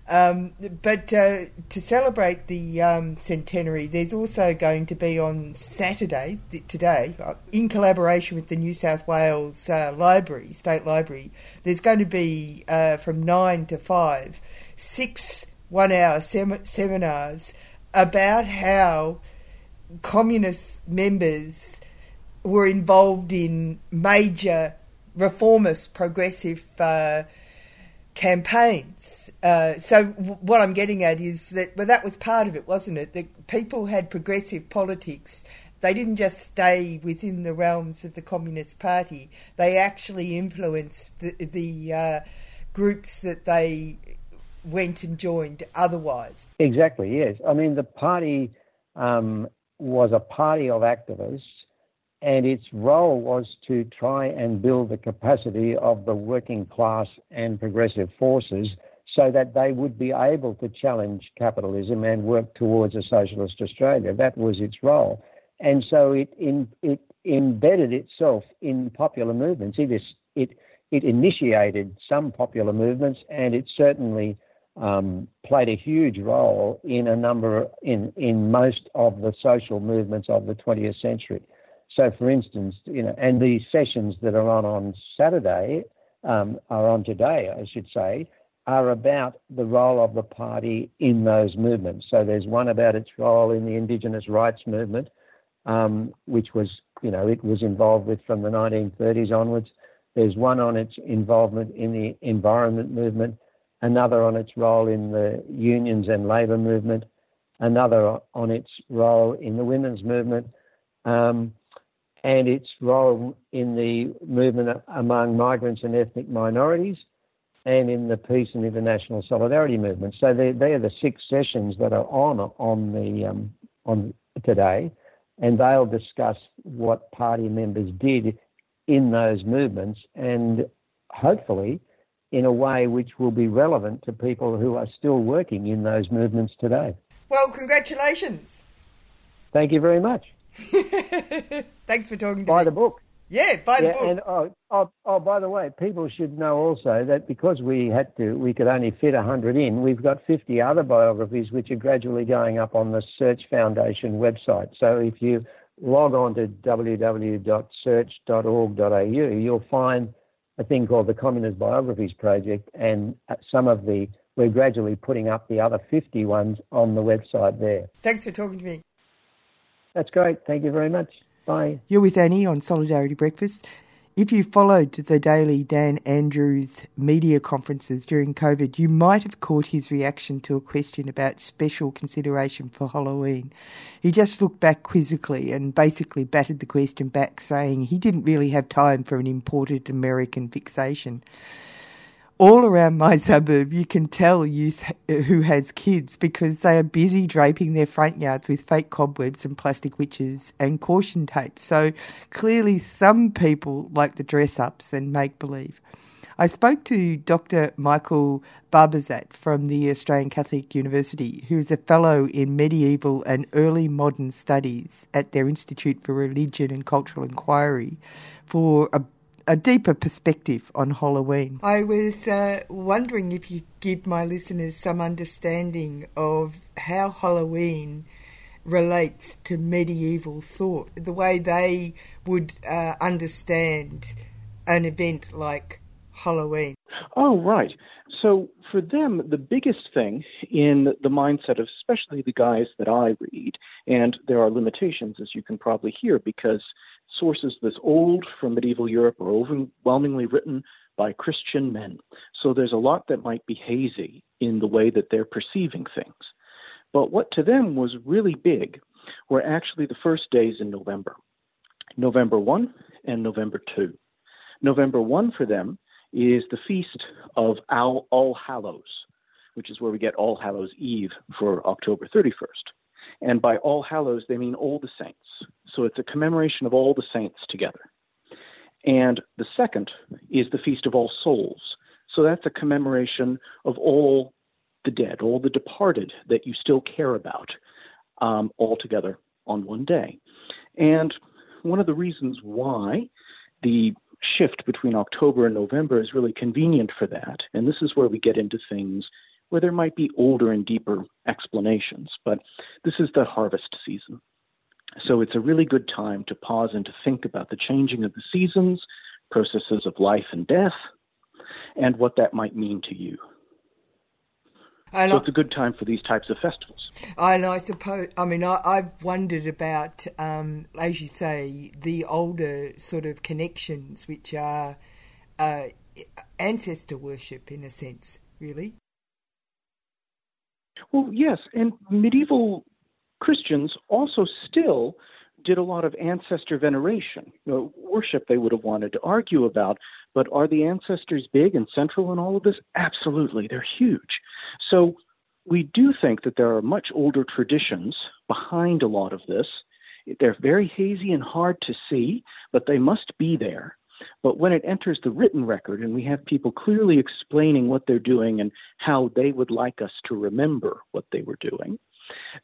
Um, but uh, to celebrate the um, centenary, there's also going to be on Saturday, today, uh, in collaboration with the New South Wales uh, Library, State Library, there's going to be uh, from 9 to 5, six one hour sem- seminars about how communist members were involved in major reformist progressive uh, campaigns. Uh, so w- what I'm getting at is that well, that was part of it, wasn't it? That people had progressive politics. They didn't just stay within the realms of the Communist Party. They actually influenced the, the uh, groups that they went and joined otherwise. Exactly. Yes. I mean the party um, was a party of activists, and its role was to try and build the capacity of the working class and progressive forces so that they would be able to challenge capitalism and work towards a socialist Australia. That was its role. And so it, in, it embedded itself in popular movements. It, is, it, it initiated some popular movements and it certainly um, played a huge role in a number in in most of the social movements of the 20th century. So, for instance, you know, and these sessions that are on on Saturday um, are on today, I should say, are about the role of the party in those movements. So, there's one about its role in the Indigenous rights movement, um, which was, you know, it was involved with from the 1930s onwards. There's one on its involvement in the environment movement another on its role in the unions and labour movement, another on its role in the women's movement, um, and its role in the movement among migrants and ethnic minorities, and in the peace and international solidarity movement. So they, they are the six sessions that are on on the um, on today, and they'll discuss what party members did in those movements, and hopefully in a way which will be relevant to people who are still working in those movements today. Well, congratulations. Thank you very much. Thanks for talking to Buy me. the book. Yeah, buy the yeah, book. And oh, oh, oh, by the way, people should know also that because we had to, we could only fit hundred in. We've got fifty other biographies which are gradually going up on the Search Foundation website. So if you log on to www.search.org.au, you'll find a thing called the Communist Biographies Project, and uh, some of the we're gradually putting up the other 50 ones on the website there. Thanks for talking to me. That's great. Thank you very much. Bye. You're with Annie on Solidarity Breakfast. If you followed the daily Dan Andrews media conferences during COVID, you might have caught his reaction to a question about special consideration for Halloween. He just looked back quizzically and basically batted the question back, saying he didn't really have time for an imported American fixation. All around my suburb, you can tell who has kids because they are busy draping their front yards with fake cobwebs and plastic witches and caution tape. So clearly, some people like the dress ups and make believe. I spoke to Dr. Michael Barbezat from the Australian Catholic University, who is a fellow in medieval and early modern studies at their Institute for Religion and Cultural Inquiry, for a a deeper perspective on Halloween. I was uh, wondering if you give my listeners some understanding of how Halloween relates to medieval thought, the way they would uh, understand an event like Halloween. Oh, right. So for them, the biggest thing in the mindset of especially the guys that I read, and there are limitations, as you can probably hear, because sources this old from medieval Europe are overwhelmingly written by Christian men. So there's a lot that might be hazy in the way that they're perceiving things. But what to them was really big were actually the first days in November November 1 and November 2. November 1 for them is the feast of All Hallows, which is where we get All Hallows Eve for October 31st. And by All Hallows, they mean all the saints. So it's a commemoration of all the saints together. And the second is the Feast of All Souls. So that's a commemoration of all the dead, all the departed that you still care about, um, all together on one day. And one of the reasons why the shift between October and November is really convenient for that, and this is where we get into things where there might be older and deeper explanations, but this is the harvest season. So it's a really good time to pause and to think about the changing of the seasons, processes of life and death, and what that might mean to you. And so I, it's a good time for these types of festivals. And I suppose, I mean, I, have wondered about, um, as you say, the older sort of connections, which are uh, ancestor worship in a sense, really. Well, yes, and medieval Christians also still did a lot of ancestor veneration, you know, worship they would have wanted to argue about. But are the ancestors big and central in all of this? Absolutely, they're huge. So we do think that there are much older traditions behind a lot of this. They're very hazy and hard to see, but they must be there. But when it enters the written record and we have people clearly explaining what they're doing and how they would like us to remember what they were doing,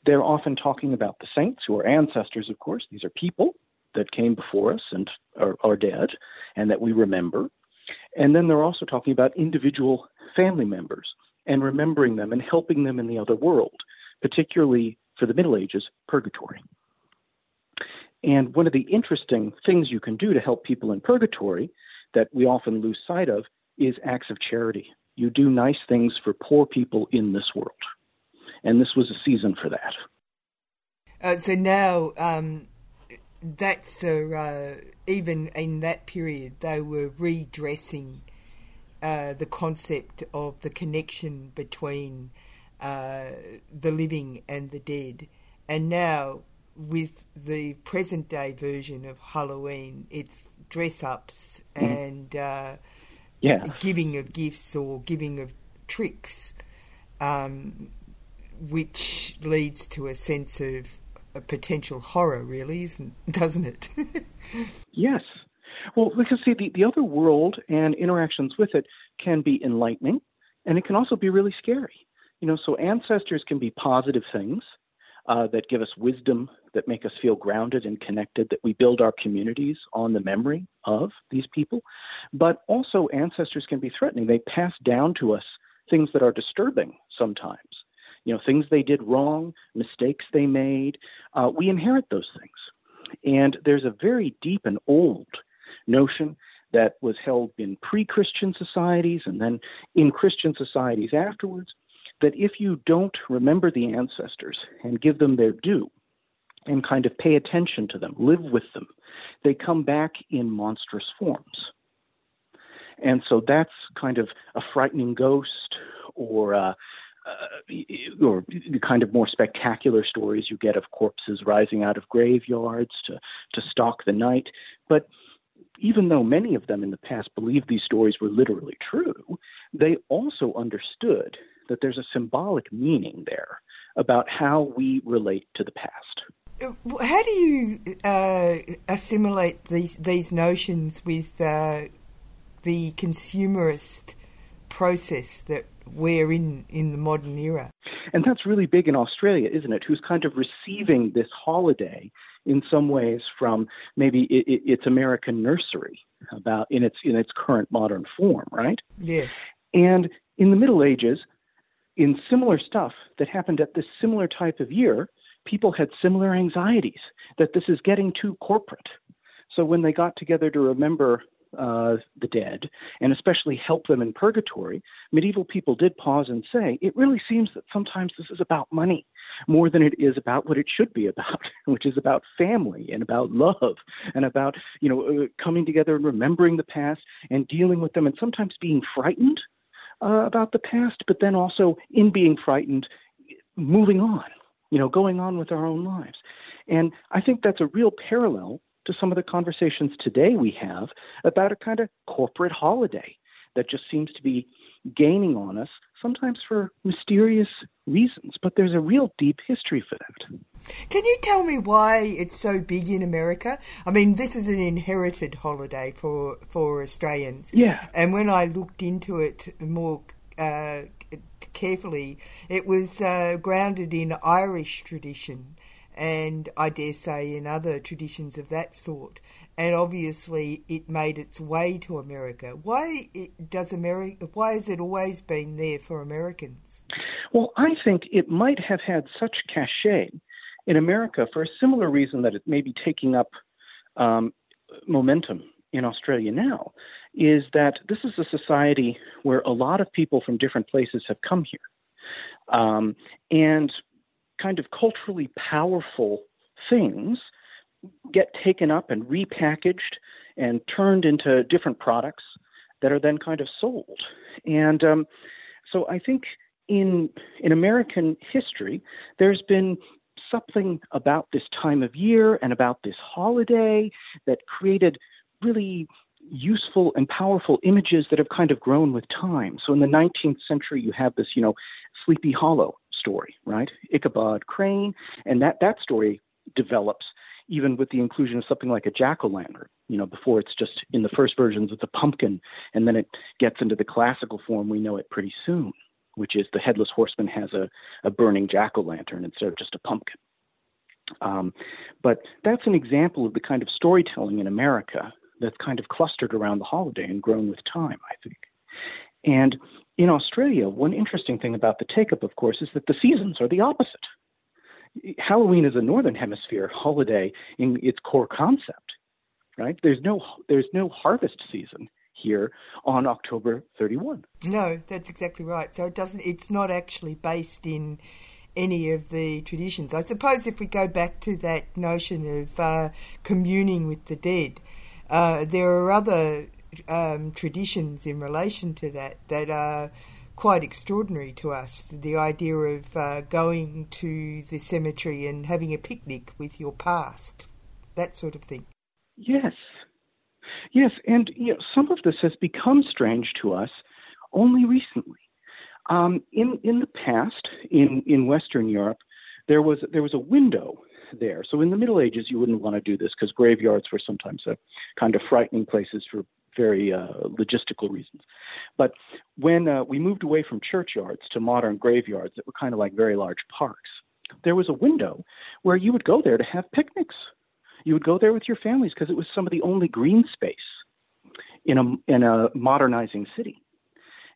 they're often talking about the saints, who are ancestors, of course. These are people that came before us and are, are dead and that we remember. And then they're also talking about individual family members and remembering them and helping them in the other world, particularly for the Middle Ages, purgatory. And one of the interesting things you can do to help people in purgatory that we often lose sight of is acts of charity. You do nice things for poor people in this world. And this was a season for that. Uh, so now, um, that's uh, even in that period, they were redressing uh, the concept of the connection between uh, the living and the dead. And now with the present day version of Halloween, it's dress ups mm. and uh, yeah. giving of gifts or giving of tricks, um, which leads to a sense of a potential horror, really, isn't doesn't it? yes. Well, because see, the, the other world and interactions with it can be enlightening, and it can also be really scary. You know, so ancestors can be positive things uh, that give us wisdom, that make us feel grounded and connected, that we build our communities on the memory of these people. But also, ancestors can be threatening. They pass down to us things that are disturbing sometimes. You know, things they did wrong, mistakes they made. Uh, we inherit those things. And there's a very deep and old notion that was held in pre Christian societies and then in Christian societies afterwards that if you don't remember the ancestors and give them their due and kind of pay attention to them, live with them, they come back in monstrous forms. And so that's kind of a frightening ghost or uh, uh, or the kind of more spectacular stories you get of corpses rising out of graveyards to, to stalk the night. But even though many of them in the past believed these stories were literally true, they also understood that there's a symbolic meaning there about how we relate to the past. How do you uh, assimilate these these notions with uh, the consumerist process that we're in in the modern era? And that's really big in Australia, isn't it? Who's kind of receiving this holiday in some ways from maybe it, it, its American nursery about in its in its current modern form, right? Yeah. And in the Middle Ages, in similar stuff that happened at this similar type of year, people had similar anxieties that this is getting too corporate. So when they got together to remember uh, the dead, and especially help them in purgatory, medieval people did pause and say, it really seems that sometimes this is about money more than it is about what it should be about, which is about family and about love and about, you know, uh, coming together and remembering the past and dealing with them and sometimes being frightened uh, about the past, but then also in being frightened, moving on, you know, going on with our own lives. And I think that's a real parallel to some of the conversations today we have about a kind of corporate holiday that just seems to be gaining on us, sometimes for mysterious reasons, but there's a real deep history for that. Can you tell me why it's so big in America? I mean, this is an inherited holiday for for Australians. Yeah. And when I looked into it more uh, carefully, it was uh, grounded in Irish tradition and I dare say in other traditions of that sort. And obviously, it made its way to America. Why does America? Why has it always been there for Americans? Well, I think it might have had such cachet in America for a similar reason that it may be taking up um, momentum in Australia now. Is that this is a society where a lot of people from different places have come here. Um, and kind of culturally powerful things get taken up and repackaged and turned into different products that are then kind of sold. And um, so I think in in American history, there's been something about this time of year and about this holiday that created really useful and powerful images that have kind of grown with time. So in the 19th century, you have this, you know, Sleepy Hollow story, right? Ichabod Crane, and that that story develops even with the inclusion of something like a jack o' lantern. You know, before it's just in the first versions it's a pumpkin, and then it gets into the classical form we know it pretty soon, which is the headless horseman has a, a burning jack o' lantern instead of just a pumpkin. Um, but that's an example of the kind of storytelling in America that's kind of clustered around the holiday and grown with time, I think. And in Australia, one interesting thing about the take up, of course, is that the seasons are the opposite. Halloween is a northern hemisphere holiday in its core concept, right? There's no there's no harvest season here on October 31. No, that's exactly right. So it doesn't it's not actually based in any of the traditions. I suppose if we go back to that notion of uh, communing with the dead, uh, there are other um, traditions in relation to that that are quite extraordinary to us. The idea of uh, going to the cemetery and having a picnic with your past, that sort of thing. Yes, yes, and you know, some of this has become strange to us only recently. Um, in in the past, in in Western Europe, there was there was a window there. So in the Middle Ages, you wouldn't want to do this because graveyards were sometimes a kind of frightening places for very uh, logistical reasons. But when uh, we moved away from churchyards to modern graveyards that were kind of like very large parks, there was a window where you would go there to have picnics. You would go there with your families because it was some of the only green space in a in a modernizing city.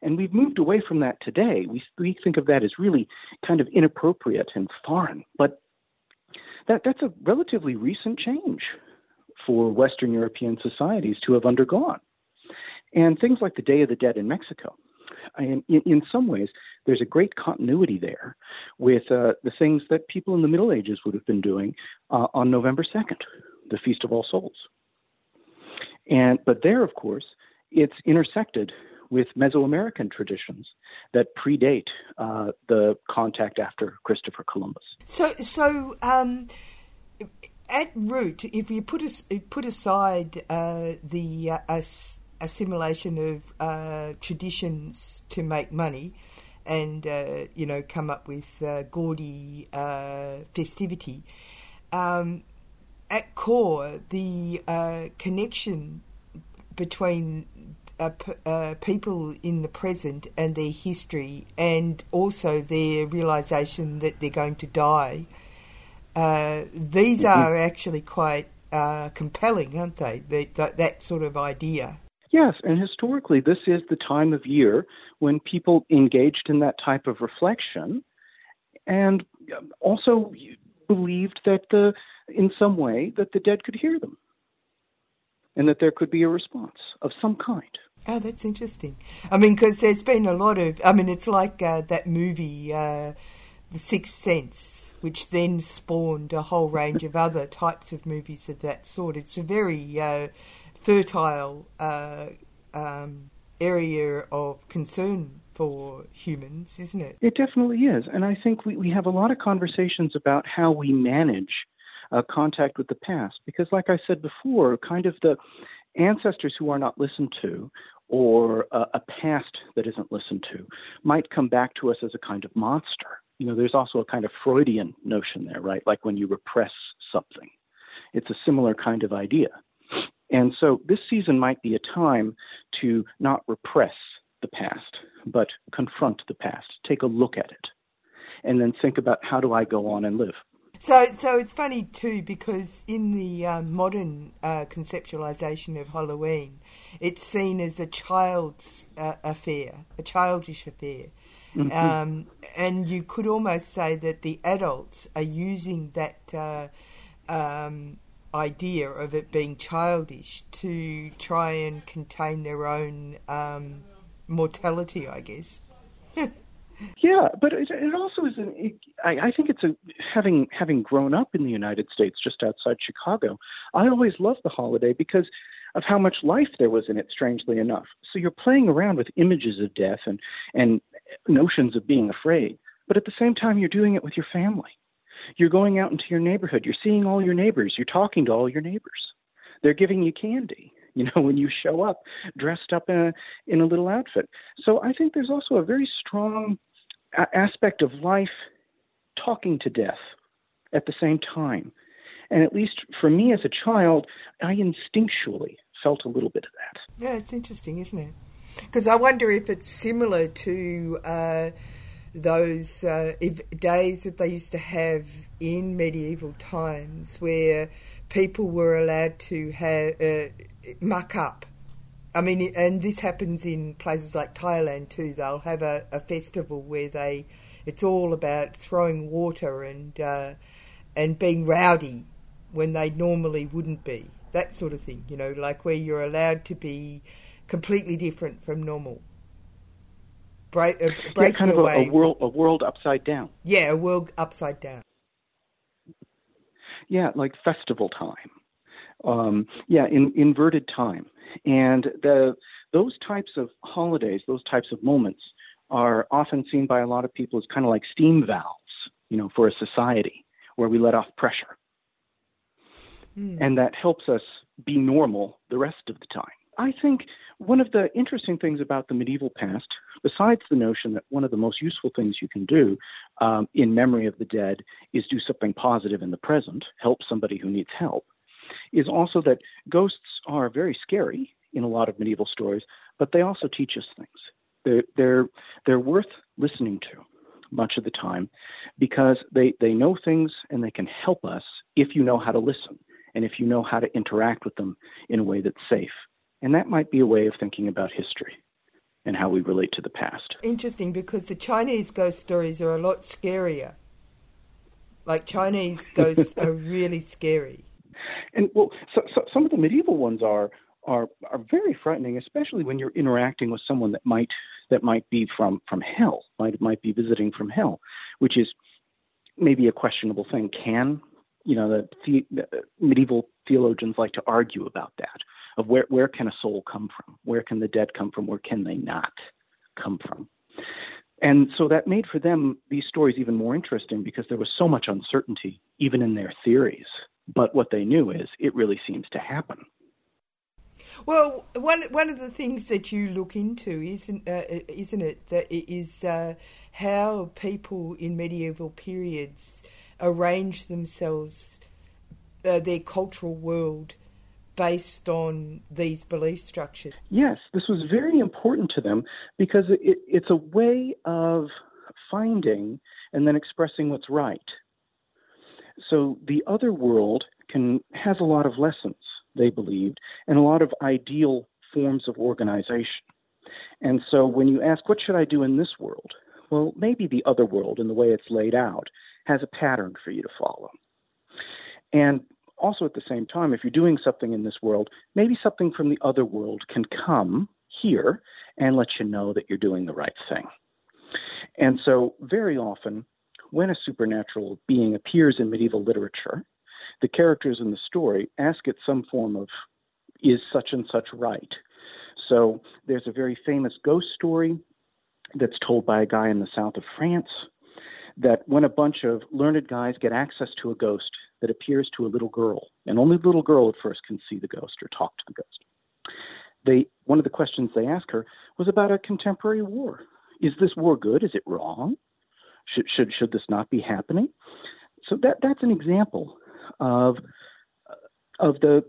And we've moved away from that today. We we think of that as really kind of inappropriate and foreign, but that that's a relatively recent change for Western European societies to have undergone. And things like the Day of the Dead in Mexico, in, in some ways, there's a great continuity there with uh, the things that people in the Middle Ages would have been doing uh, on November 2nd, the Feast of All Souls. And but there, of course, it's intersected with Mesoamerican traditions that predate uh, the contact after Christopher Columbus. So, so um, at root, if you put put aside uh, the uh, assimilation of uh, traditions to make money, and uh, you know come up with uh, gaudy uh, festivity, um, at core the connection between uh, p- uh, people in the present and their history, and also their realization that they're going to die. Uh, these mm-hmm. are actually quite uh, compelling, aren't they? The, the, that sort of idea. Yes, and historically, this is the time of year when people engaged in that type of reflection and also believed that the, in some way that the dead could hear them and that there could be a response of some kind. Oh, that's interesting. I mean, because there's been a lot of. I mean, it's like uh, that movie, uh, The Sixth Sense, which then spawned a whole range of other types of movies of that sort. It's a very uh, fertile uh, um, area of concern for humans, isn't it? It definitely is. And I think we, we have a lot of conversations about how we manage uh, contact with the past. Because, like I said before, kind of the ancestors who are not listened to or a, a past that isn't listened to might come back to us as a kind of monster. You know, there's also a kind of Freudian notion there, right? Like when you repress something. It's a similar kind of idea. And so this season might be a time to not repress the past, but confront the past, take a look at it, and then think about how do I go on and live. So, so it's funny too because in the um, modern uh, conceptualization of Halloween, it's seen as a child's uh, affair, a childish affair, mm-hmm. um, and you could almost say that the adults are using that uh, um, idea of it being childish to try and contain their own um, mortality, I guess. Yeah, but it, it also is. An, it, I, I think it's a having having grown up in the United States, just outside Chicago. I always loved the holiday because of how much life there was in it. Strangely enough, so you're playing around with images of death and and notions of being afraid, but at the same time, you're doing it with your family. You're going out into your neighborhood. You're seeing all your neighbors. You're talking to all your neighbors. They're giving you candy you know, when you show up dressed up in a, in a little outfit. So I think there's also a very strong aspect of life talking to death at the same time. And at least for me as a child, I instinctually felt a little bit of that. Yeah, it's interesting, isn't it? Because I wonder if it's similar to uh, those uh, days that they used to have in medieval times where people were allowed to have, uh, muck up I mean, and this happens in places like Thailand too. They'll have a, a festival where they, it's all about throwing water and uh, and being rowdy when they normally wouldn't be. That sort of thing, you know, like where you're allowed to be completely different from normal. Break, uh, yeah, kind of a, a, world, a world upside down. Yeah, a world upside down. Yeah, like festival time. Um, yeah, in, inverted time and the, those types of holidays, those types of moments, are often seen by a lot of people as kind of like steam valves, you know, for a society where we let off pressure. Mm. And that helps us be normal the rest of the time. I think one of the interesting things about the medieval past, besides the notion that one of the most useful things you can do um, in memory of the dead is do something positive in the present, help somebody who needs help, is also that ghosts are very scary in a lot of medieval stories, but they also teach us things. They're, they're, they're worth listening to much of the time because they, they know things and they can help us if you know how to listen and if you know how to interact with them in a way that's safe. And that might be a way of thinking about history and how we relate to the past. Interesting because the Chinese ghost stories are a lot scarier. Like Chinese ghosts are really scary. And well, so, so some of the medieval ones are are are very frightening, especially when you're interacting with someone that might that might be from from hell, might might be visiting from hell, which is maybe a questionable thing. Can you know the, the, the medieval theologians like to argue about that of where where can a soul come from, where can the dead come from, where can they not come from. And so that made for them these stories even more interesting because there was so much uncertainty, even in their theories But what they knew is it really seems to happen. Well, one one of the things that you look into, isn't uh, isn't it, that is uh, how people in medieval periods arrange themselves, uh, their cultural world, based on these belief structures. Yes, this was very important to them because it, it's a way of finding and then expressing what's right. So the other world can has a lot of lessons they believed and a lot of ideal forms of organization. And so when you ask what should I do in this world? Well, maybe the other world in the way it's laid out has a pattern for you to follow. And also at the same time, if you're doing something in this world, maybe something from the other world can come here and let you know that you're doing the right thing. And so, very often, when a supernatural being appears in medieval literature, the characters in the story ask it some form of, is such and such right? So, there's a very famous ghost story that's told by a guy in the south of France that when a bunch of learned guys get access to a ghost that appears to a little girl, and only the little girl at first can see the ghost or talk to the ghost, they one of the questions they ask her was about a contemporary war. Is this war good? Is it wrong? Should should should this not be happening? So that that's an example of of the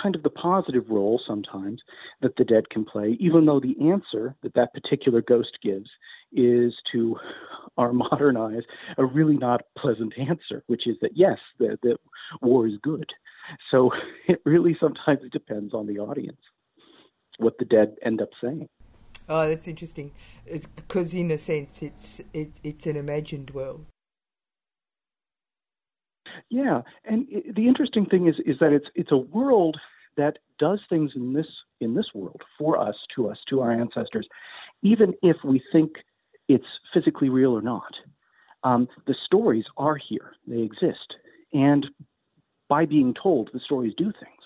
kind of the positive role sometimes that the dead can play, even though the answer that that particular ghost gives is to our modern eyes a really not pleasant answer, which is that yes, the war is good. So it really sometimes depends on the audience what the dead end up saying. Oh, that's interesting. It's because, in a sense, it's it's it's an imagined world. Yeah, and it, the interesting thing is is that it's it's a world that does things in this in this world for us, to us, to our ancestors, even if we think it's physically real or not. Um, the stories are here; they exist, and by being told, the stories do things.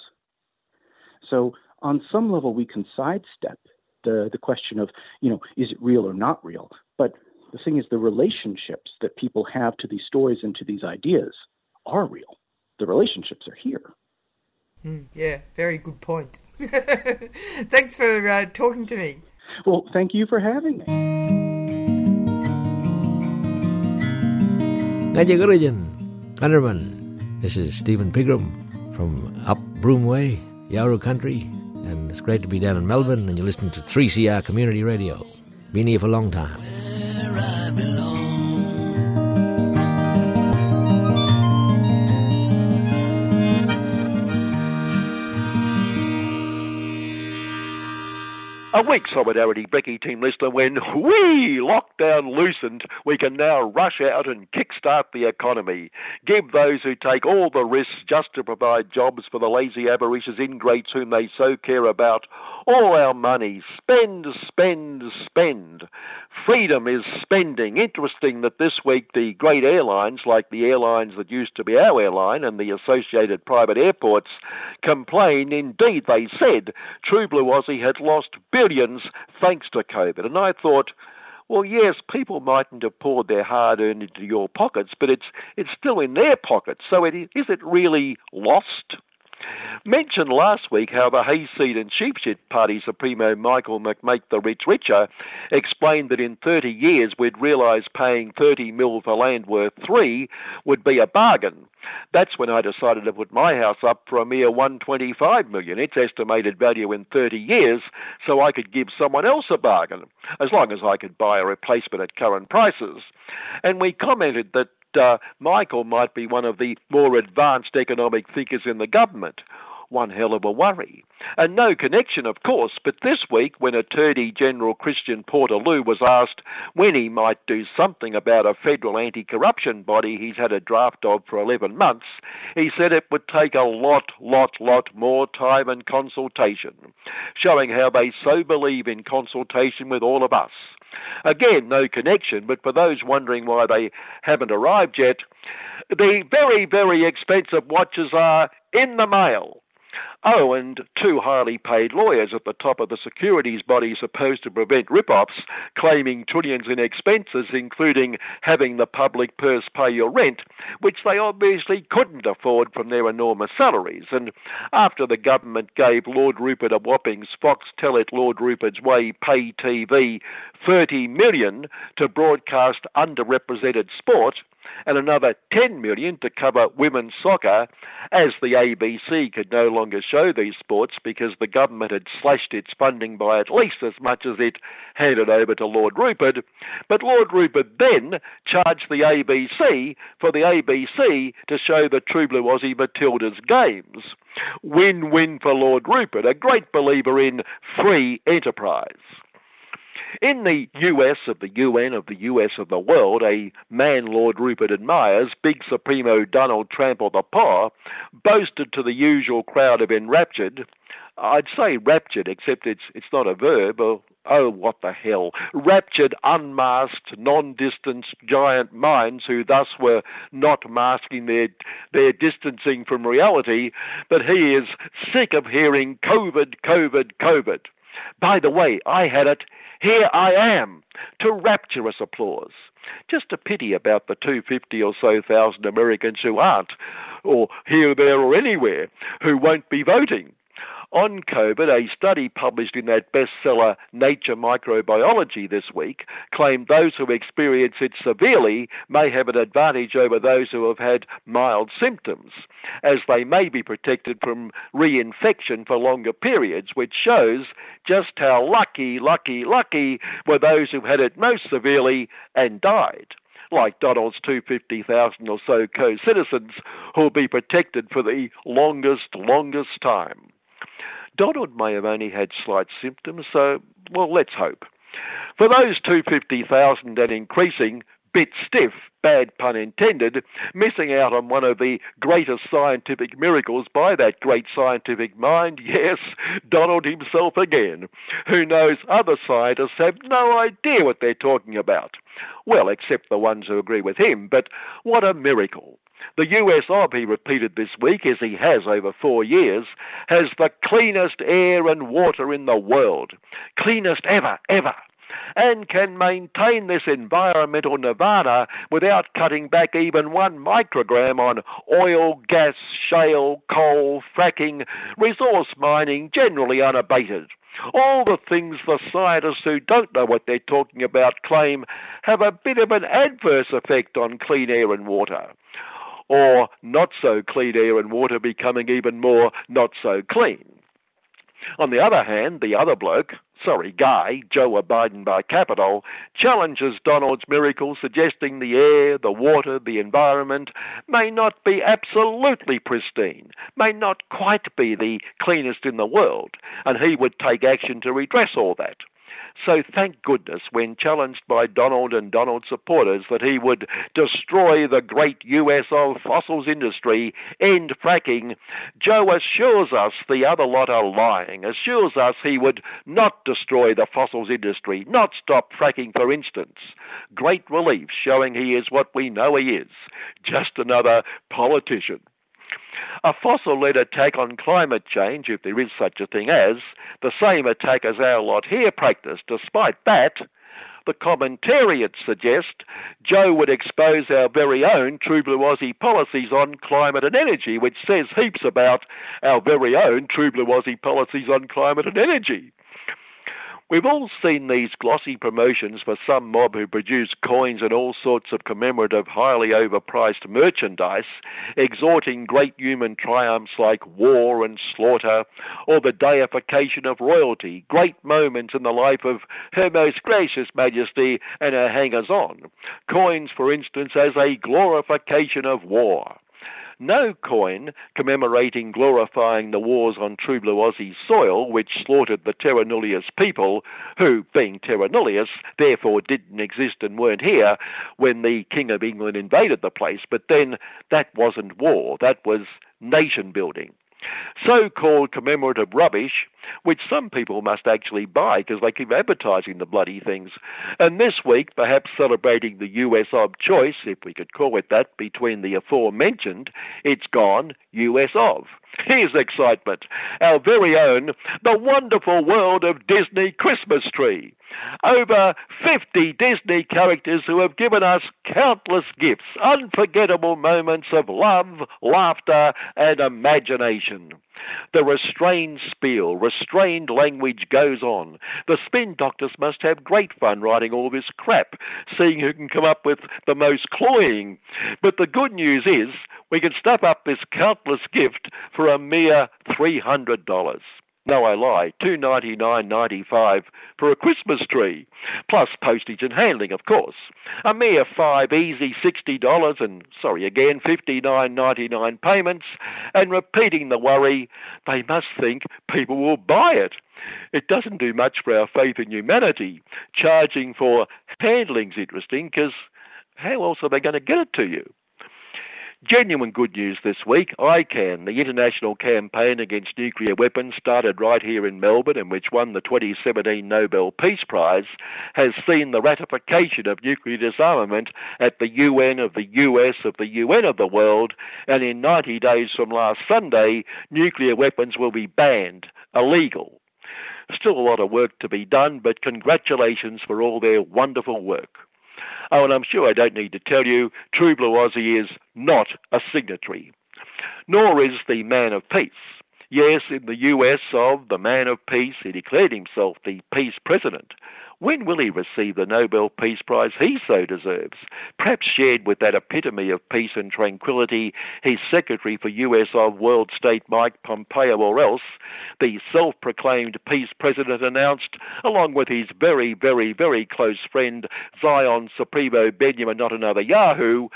So, on some level, we can sidestep the the question of you know is it real or not real, but the thing is the relationships that people have to these stories and to these ideas are real. The relationships are here. Mm, yeah, very good point. Thanks for uh, talking to me. Well, thank you for having me. This is Stephen Pigram from up Broomway, Yawuru Country, and it's great to be down in Melbourne, and you're listening to 3CR Community Radio. Been here for a long time. A weak solidarity Brecky team listener when we lockdown loosened, we can now rush out and kickstart the economy. Give those who take all the risks just to provide jobs for the lazy avaricious ingrates whom they so care about all our money. Spend, spend, spend. Freedom is spending. Interesting that this week the great airlines, like the airlines that used to be our airline and the associated private airports, complained. Indeed, they said True Blue Aussie had lost billions thanks to COVID. And I thought, well, yes, people mightn't have poured their hard earned into your pockets, but it's it's still in their pockets. So it, is it really lost? Mentioned last week how the Hayseed and Sheepshed Party Supremo Michael McMake the Rich Richer explained that in 30 years we'd realise paying 30 mil for land worth three would be a bargain. That's when I decided to put my house up for a mere 125 million, its estimated value in 30 years, so I could give someone else a bargain, as long as I could buy a replacement at current prices. And we commented that uh, Michael might be one of the more advanced economic thinkers in the government. One hell of a worry. And no connection, of course, but this week, when Attorney General Christian Portaloo was asked when he might do something about a federal anti corruption body he's had a draft of for 11 months, he said it would take a lot, lot, lot more time and consultation, showing how they so believe in consultation with all of us. Again, no connection, but for those wondering why they haven't arrived yet, the very, very expensive watches are in the mail. Oh, and two highly paid lawyers at the top of the securities body supposed to prevent rip-offs, claiming trillions in expenses, including having the public purse pay your rent, which they obviously couldn't afford from their enormous salaries. And after the government gave Lord Rupert a whopping Fox Tell It Lord Rupert's Way pay TV 30 million to broadcast underrepresented sport, and another 10 million to cover women's soccer, as the ABC could no longer show these sports because the government had slashed its funding by at least as much as it handed over to Lord Rupert. But Lord Rupert then charged the ABC for the ABC to show the True Blue Aussie Matildas games. Win win for Lord Rupert, a great believer in free enterprise. In the US of the UN of the US of the world, a man Lord Rupert admires, big Supremo Donald Trample the Paw, boasted to the usual crowd of enraptured, I'd say raptured, except it's it's not a verb. Or, oh, what the hell! Raptured, unmasked, non-distanced giant minds who thus were not masking their their distancing from reality. But he is sick of hearing COVID, COVID, COVID. By the way, I had it here I am, to rapturous applause. Just a pity about the 250 or so thousand Americans who aren't, or here, there, or anywhere, who won't be voting. On COVID, a study published in that bestseller Nature Microbiology this week claimed those who experience it severely may have an advantage over those who have had mild symptoms, as they may be protected from reinfection for longer periods, which shows just how lucky, lucky, lucky were those who had it most severely and died like Donald's 250,000 or so co citizens who'll be protected for the longest, longest time. Donald may have only had slight symptoms, so, well, let's hope. For those 250,000 and increasing, bit stiff, bad pun intended, missing out on one of the greatest scientific miracles by that great scientific mind, yes, Donald himself again, who knows other scientists have no idea what they're talking about. Well, except the ones who agree with him, but what a miracle. The US of, he repeated this week, as he has over four years, has the cleanest air and water in the world. Cleanest ever, ever and can maintain this environmental nirvana without cutting back even one microgram on oil, gas, shale, coal, fracking, resource mining generally unabated. All the things the scientists who don't know what they're talking about claim have a bit of an adverse effect on clean air and water or not so clean air and water becoming even more not so clean. On the other hand, the other bloke, sorry, guy, Joe Biden by capital, challenges Donald's miracle, suggesting the air, the water, the environment may not be absolutely pristine, may not quite be the cleanest in the world, and he would take action to redress all that. So thank goodness, when challenged by Donald and Donald supporters that he would destroy the great US of fossils industry, end fracking, Joe assures us the other lot are lying, assures us he would not destroy the fossils industry, not stop fracking, for instance. Great relief, showing he is what we know he is just another politician. A fossil led attack on climate change, if there is such a thing as, the same attack as our lot here practice. Despite that, the commentariats suggest Joe would expose our very own True Blue Aussie policies on climate and energy, which says heaps about our very own True Blue Aussie policies on climate and energy. We've all seen these glossy promotions for some mob who produce coins and all sorts of commemorative, highly overpriced merchandise, exhorting great human triumphs like war and slaughter, or the deification of royalty, great moments in the life of Her Most Gracious Majesty and her hangers on. Coins, for instance, as a glorification of war no coin commemorating glorifying the wars on True Blue Aussie soil which slaughtered the Terra Nullius people, who, being Terra Nullius, therefore didn't exist and weren't here when the King of England invaded the place. But then that wasn't war, that was nation building so called commemorative rubbish, which some people must actually buy because they keep advertising the bloody things. And this week, perhaps celebrating the US of choice, if we could call it that, between the aforementioned, it's gone US of. Here's excitement. Our very own, the wonderful world of Disney Christmas tree. Over 50 Disney characters who have given us countless gifts, unforgettable moments of love, laughter, and imagination. The restrained spiel, restrained language goes on. The spin doctors must have great fun writing all this crap, seeing who can come up with the most cloying. But the good news is we can stuff up this countless gift for a mere $300. No, I lie. Two ninety nine ninety five for a Christmas tree, plus postage and handling, of course. A mere five easy sixty dollars, and sorry again fifty nine ninety nine payments, and repeating the worry, they must think people will buy it. It doesn't do much for our faith in humanity. Charging for handling's interesting because how else are they going to get it to you? Genuine good news this week. ICAN, the international campaign against nuclear weapons, started right here in Melbourne and which won the 2017 Nobel Peace Prize, has seen the ratification of nuclear disarmament at the UN of the US, of the UN of the world, and in 90 days from last Sunday, nuclear weapons will be banned, illegal. Still a lot of work to be done, but congratulations for all their wonderful work. Oh, and I'm sure I don't need to tell you, True Blue Aussie is not a signatory, nor is the Man of Peace. Yes, in the US of the Man of Peace, he declared himself the Peace President. When will he receive the Nobel Peace Prize he so deserves? Perhaps shared with that epitome of peace and tranquility, his Secretary for US of World State Mike Pompeo, or else the self proclaimed peace president announced, along with his very, very, very close friend Zion Supremo Benjamin, not another Yahoo,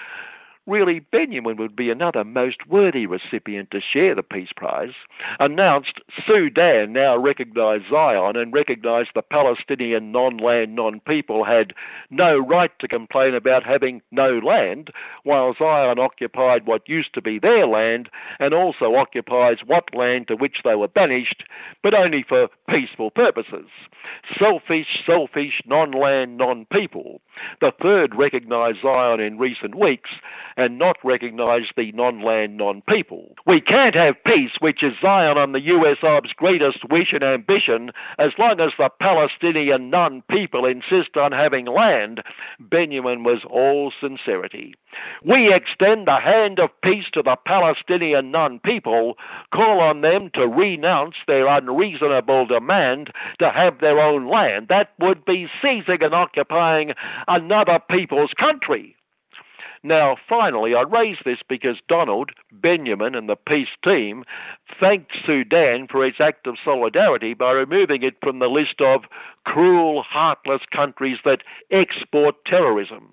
really Benjamin would be another most worthy recipient to share the Peace Prize, announced Sudan now recognized Zion and recognized the Palestinian non land, non people had no right to complain about having no land, while Zion occupied what used to be their land and also occupies what land to which they were banished, but only for peaceful purposes. Selfish, selfish, non land, non people. The third recognized Zion in recent weeks and not recognize the non-land, non-people. We can't have peace, which is Zion on the US Ob's greatest wish and ambition, as long as the Palestinian non-people insist on having land. Benjamin was all sincerity. We extend the hand of peace to the Palestinian non-people, call on them to renounce their unreasonable demand to have their own land. That would be seizing and occupying another people's country. Now, finally, I raise this because Donald, Benjamin, and the peace team thanked Sudan for its act of solidarity by removing it from the list of cruel, heartless countries that export terrorism.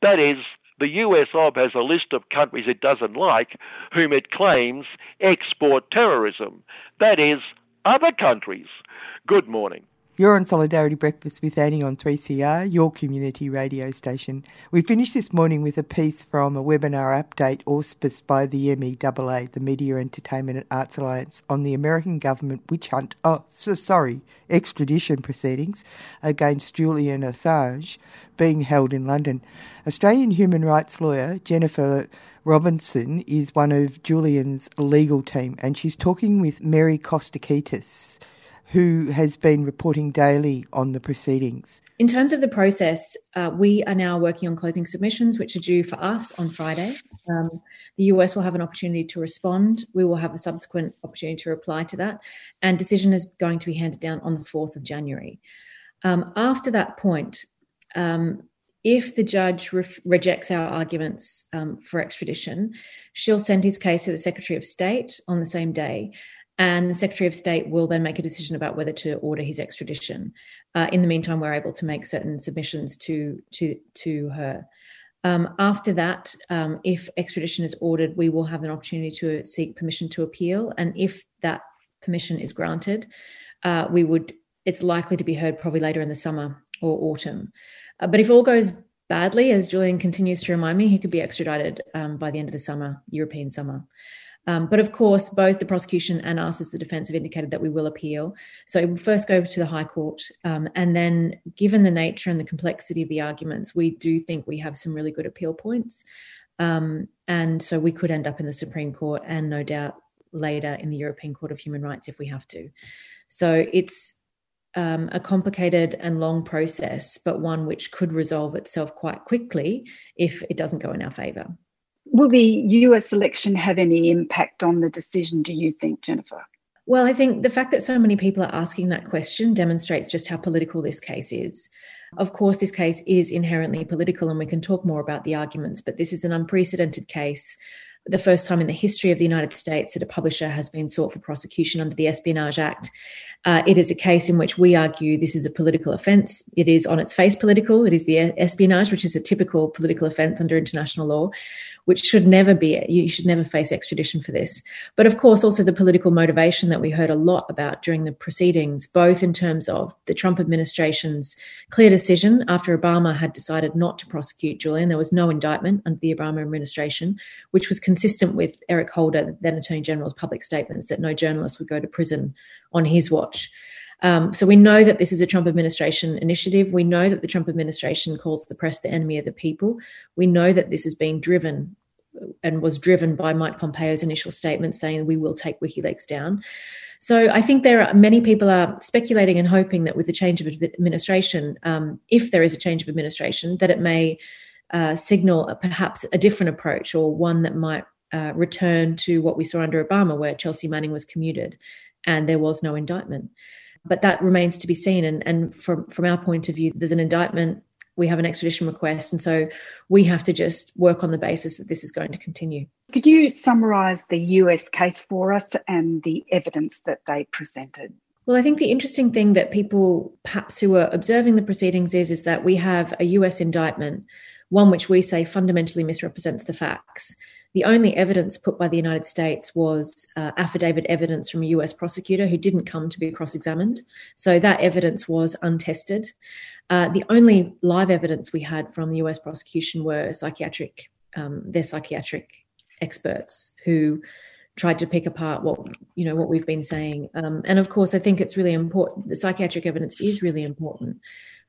That is, the US OB has a list of countries it doesn't like whom it claims export terrorism. That is, other countries. Good morning. You're on Solidarity Breakfast with Annie on 3CR, your community radio station. We finished this morning with a piece from a webinar update auspiced by the MEAA, the Media Entertainment and Arts Alliance, on the American government witch hunt, oh, so, sorry, extradition proceedings against Julian Assange being held in London. Australian human rights lawyer Jennifer Robinson is one of Julian's legal team, and she's talking with Mary Kostakidis who has been reporting daily on the proceedings. In terms of the process, uh, we are now working on closing submissions, which are due for us on Friday. Um, the US will have an opportunity to respond. We will have a subsequent opportunity to reply to that. And decision is going to be handed down on the 4th of January. Um, after that point, um, if the judge re- rejects our arguments um, for extradition, she'll send his case to the Secretary of State on the same day and the Secretary of State will then make a decision about whether to order his extradition. Uh, in the meantime, we're able to make certain submissions to to to her. Um, after that, um, if extradition is ordered, we will have an opportunity to seek permission to appeal, and if that permission is granted, uh, we would. It's likely to be heard probably later in the summer or autumn. Uh, but if all goes badly, as Julian continues to remind me, he could be extradited um, by the end of the summer, European summer. Um, but of course, both the prosecution and us as the defence have indicated that we will appeal. So we'll first go to the High Court. Um, and then, given the nature and the complexity of the arguments, we do think we have some really good appeal points. Um, and so we could end up in the Supreme Court and no doubt later in the European Court of Human Rights if we have to. So it's um, a complicated and long process, but one which could resolve itself quite quickly if it doesn't go in our favour. Will the US election have any impact on the decision, do you think, Jennifer? Well, I think the fact that so many people are asking that question demonstrates just how political this case is. Of course, this case is inherently political, and we can talk more about the arguments, but this is an unprecedented case. The first time in the history of the United States that a publisher has been sought for prosecution under the Espionage Act. Uh, it is a case in which we argue this is a political offence. It is on its face political. It is the espionage, which is a typical political offence under international law, which should never be, you should never face extradition for this. But of course, also the political motivation that we heard a lot about during the proceedings, both in terms of the Trump administration's clear decision after Obama had decided not to prosecute Julian. There was no indictment under the Obama administration, which was consistent with Eric Holder, then Attorney General's public statements that no journalist would go to prison on his watch. Um, so we know that this is a Trump administration initiative. We know that the Trump administration calls the press the enemy of the people. We know that this is being driven and was driven by Mike Pompeo's initial statement saying we will take WikiLeaks down. So I think there are many people are speculating and hoping that with the change of administration, um, if there is a change of administration, that it may uh, signal a, perhaps a different approach or one that might uh, return to what we saw under Obama, where Chelsea Manning was commuted and there was no indictment. But that remains to be seen. And, and from, from our point of view, there's an indictment, we have an extradition request. And so we have to just work on the basis that this is going to continue. Could you summarise the US case for us and the evidence that they presented? Well, I think the interesting thing that people perhaps who are observing the proceedings is, is that we have a US indictment, one which we say fundamentally misrepresents the facts. The only evidence put by the United States was uh, affidavit evidence from a US prosecutor who didn't come to be cross examined. So that evidence was untested. Uh, the only live evidence we had from the US prosecution were psychiatric, um, their psychiatric experts who tried to pick apart what you know what we've been saying. Um, and of course, I think it's really important. The psychiatric evidence is really important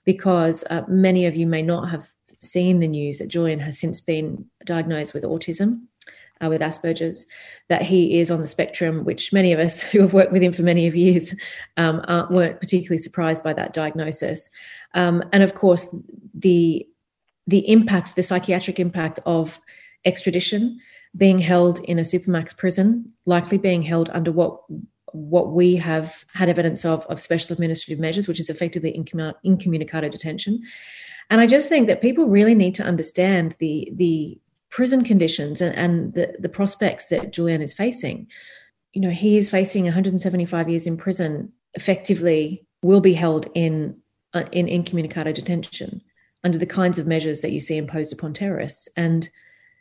because uh, many of you may not have seen the news that Julian has since been diagnosed with autism uh, with Asperger's, that he is on the spectrum, which many of us who have worked with him for many of years um, weren't particularly surprised by that diagnosis. Um, and of course, the the impact, the psychiatric impact of extradition, being held in a supermax prison, likely being held under what what we have had evidence of of special administrative measures, which is effectively incommunicado detention. And I just think that people really need to understand the the prison conditions and, and the, the prospects that Julian is facing. You know, he is facing 175 years in prison, effectively will be held in, uh, in incommunicado detention under the kinds of measures that you see imposed upon terrorists. And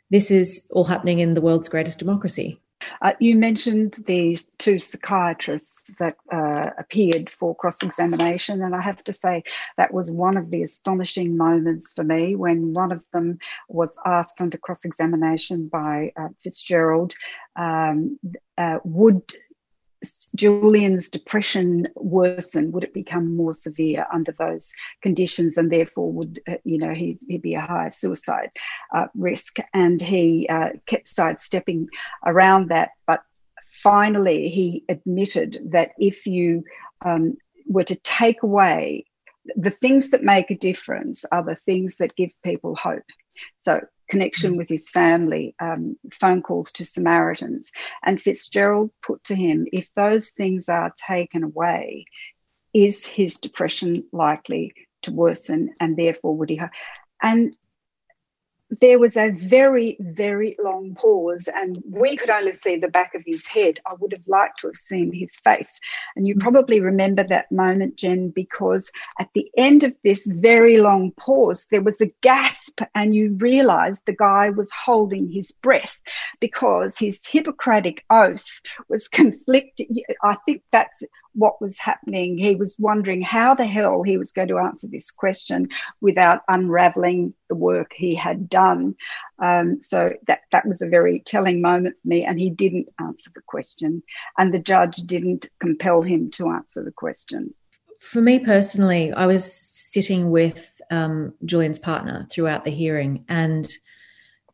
this is all happening in the world's greatest democracy. Uh, you mentioned these two psychiatrists that uh, appeared for cross examination, and I have to say that was one of the astonishing moments for me when one of them was asked under cross examination by uh, Fitzgerald um, uh, would Julian's depression worsen? Would it become more severe under those conditions, and therefore would uh, you know he'd, he'd, be a higher suicide uh, risk? And he uh, kept sidestepping around that, but finally he admitted that if you um, were to take away the things that make a difference are the things that give people hope. So connection mm. with his family, um, phone calls to Samaritans. And Fitzgerald put to him, if those things are taken away, is his depression likely to worsen and therefore would he? And there was a very, very long pause, and we could only see the back of his head. I would have liked to have seen his face. And you probably remember that moment, Jen, because at the end of this very long pause, there was a gasp, and you realized the guy was holding his breath because his Hippocratic oath was conflicted. I think that's what was happening. He was wondering how the hell he was going to answer this question without unraveling the work he had done. Um, so that that was a very telling moment for me. And he didn't answer the question, and the judge didn't compel him to answer the question. For me personally, I was sitting with um, Julian's partner throughout the hearing, and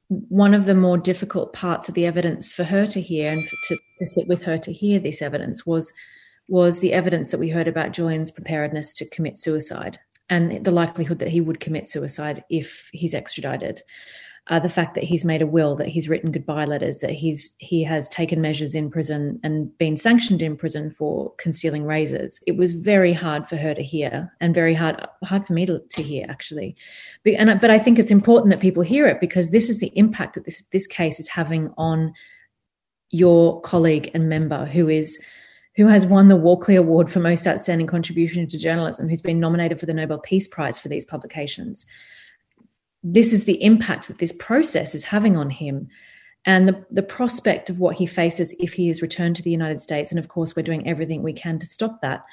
one of the more difficult parts of the evidence for her to hear and to, to sit with her to hear this evidence was was the evidence that we heard about Julian's preparedness to commit suicide and the likelihood that he would commit suicide if he's extradited uh, the fact that he's made a will, that he's written goodbye letters, that he's he has taken measures in prison and been sanctioned in prison for concealing razors. It was very hard for her to hear, and very hard hard for me to, to hear actually. But, and but I think it's important that people hear it because this is the impact that this this case is having on your colleague and member who is who has won the Walkley Award for most outstanding contribution to journalism, who's been nominated for the Nobel Peace Prize for these publications this is the impact that this process is having on him and the, the prospect of what he faces if he is returned to the United States. And of course, we're doing everything we can to stop that.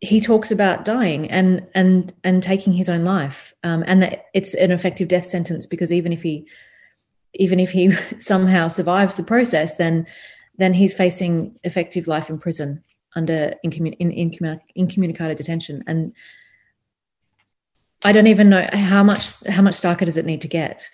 He talks about dying and and and taking his own life, um, and that it's an effective death sentence because even if he even if he somehow survives the process, then then he's facing effective life in prison under incommun- in, in, incommunicado detention, and I don't even know how much how much darker does it need to get.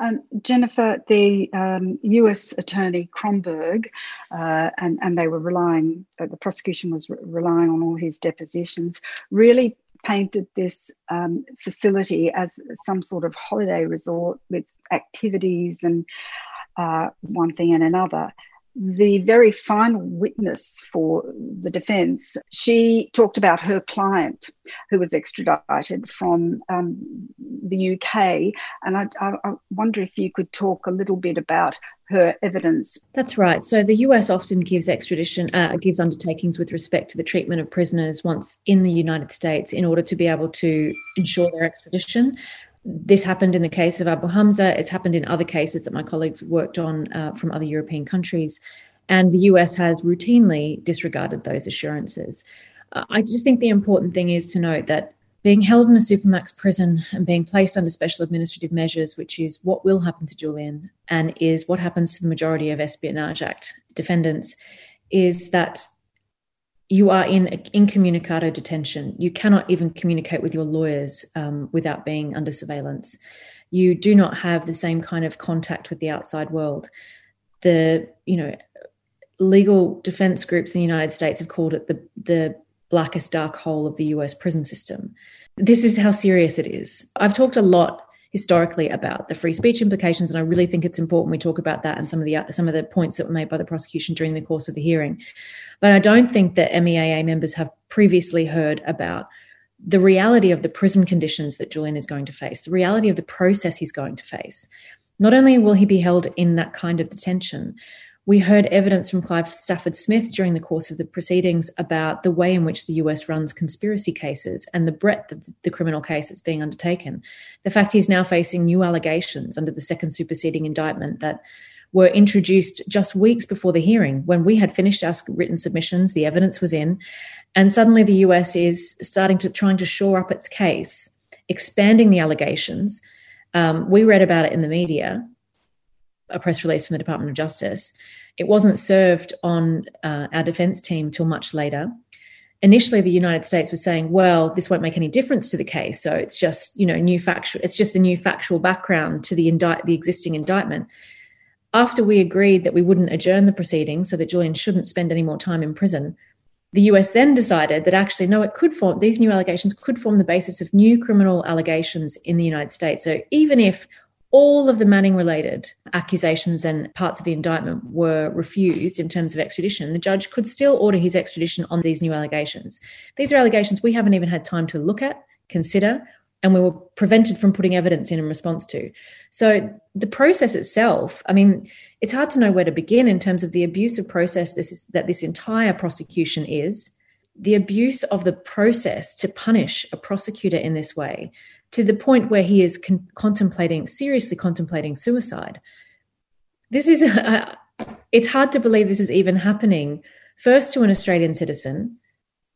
Um, Jennifer, the um, U.S. Attorney Kromberg, uh, and and they were relying. Uh, the prosecution was re- relying on all his depositions. Really painted this um, facility as some sort of holiday resort with activities and uh, one thing and another the very final witness for the defence, she talked about her client who was extradited from um, the UK. And I, I, I, wonder if you could talk a little bit about her evidence. That's right. So the US often gives extradition, uh, gives undertakings with respect to the treatment of prisoners once in the United States in order to be able to ensure their extradition this happened in the case of Abu Hamza. It's happened in other cases that my colleagues worked on uh, from other European countries. And the US has routinely disregarded those assurances. Uh, I just think the important thing is to note that being held in a supermax prison and being placed under special administrative measures, which is what will happen to Julian and is what happens to the majority of Espionage Act defendants, is that you are in incommunicado detention. You cannot even communicate with your lawyers um, without being under surveillance. You do not have the same kind of contact with the outside world. The you know legal defense groups in the United States have called it the the blackest dark hole of the US prison system. This is how serious it is. I've talked a lot historically about the free speech implications, and I really think it's important we talk about that and some of the some of the points that were made by the prosecution during the course of the hearing. But I don't think that MEAA members have previously heard about the reality of the prison conditions that Julian is going to face, the reality of the process he's going to face. Not only will he be held in that kind of detention, we heard evidence from Clive Stafford Smith during the course of the proceedings about the way in which the US runs conspiracy cases and the breadth of the criminal case that's being undertaken. The fact he's now facing new allegations under the second superseding indictment that were introduced just weeks before the hearing when we had finished our written submissions, the evidence was in, and suddenly the US is starting to trying to shore up its case, expanding the allegations. Um, we read about it in the media, a press release from the Department of Justice. It wasn't served on uh, our defense team till much later. Initially, the United States was saying, "Well, this won't make any difference to the case, so it's just you know new factual. It's just a new factual background to the indict the existing indictment." After we agreed that we wouldn't adjourn the proceedings so that Julian shouldn't spend any more time in prison, the US then decided that actually, no, it could form, these new allegations could form the basis of new criminal allegations in the United States. So even if all of the Manning related accusations and parts of the indictment were refused in terms of extradition, the judge could still order his extradition on these new allegations. These are allegations we haven't even had time to look at, consider, and we were prevented from putting evidence in in response to. So the process itself, I mean, it's hard to know where to begin in terms of the abusive process this is, that this entire prosecution is. The abuse of the process to punish a prosecutor in this way, to the point where he is con- contemplating, seriously contemplating suicide. This is, uh, it's hard to believe this is even happening, first to an Australian citizen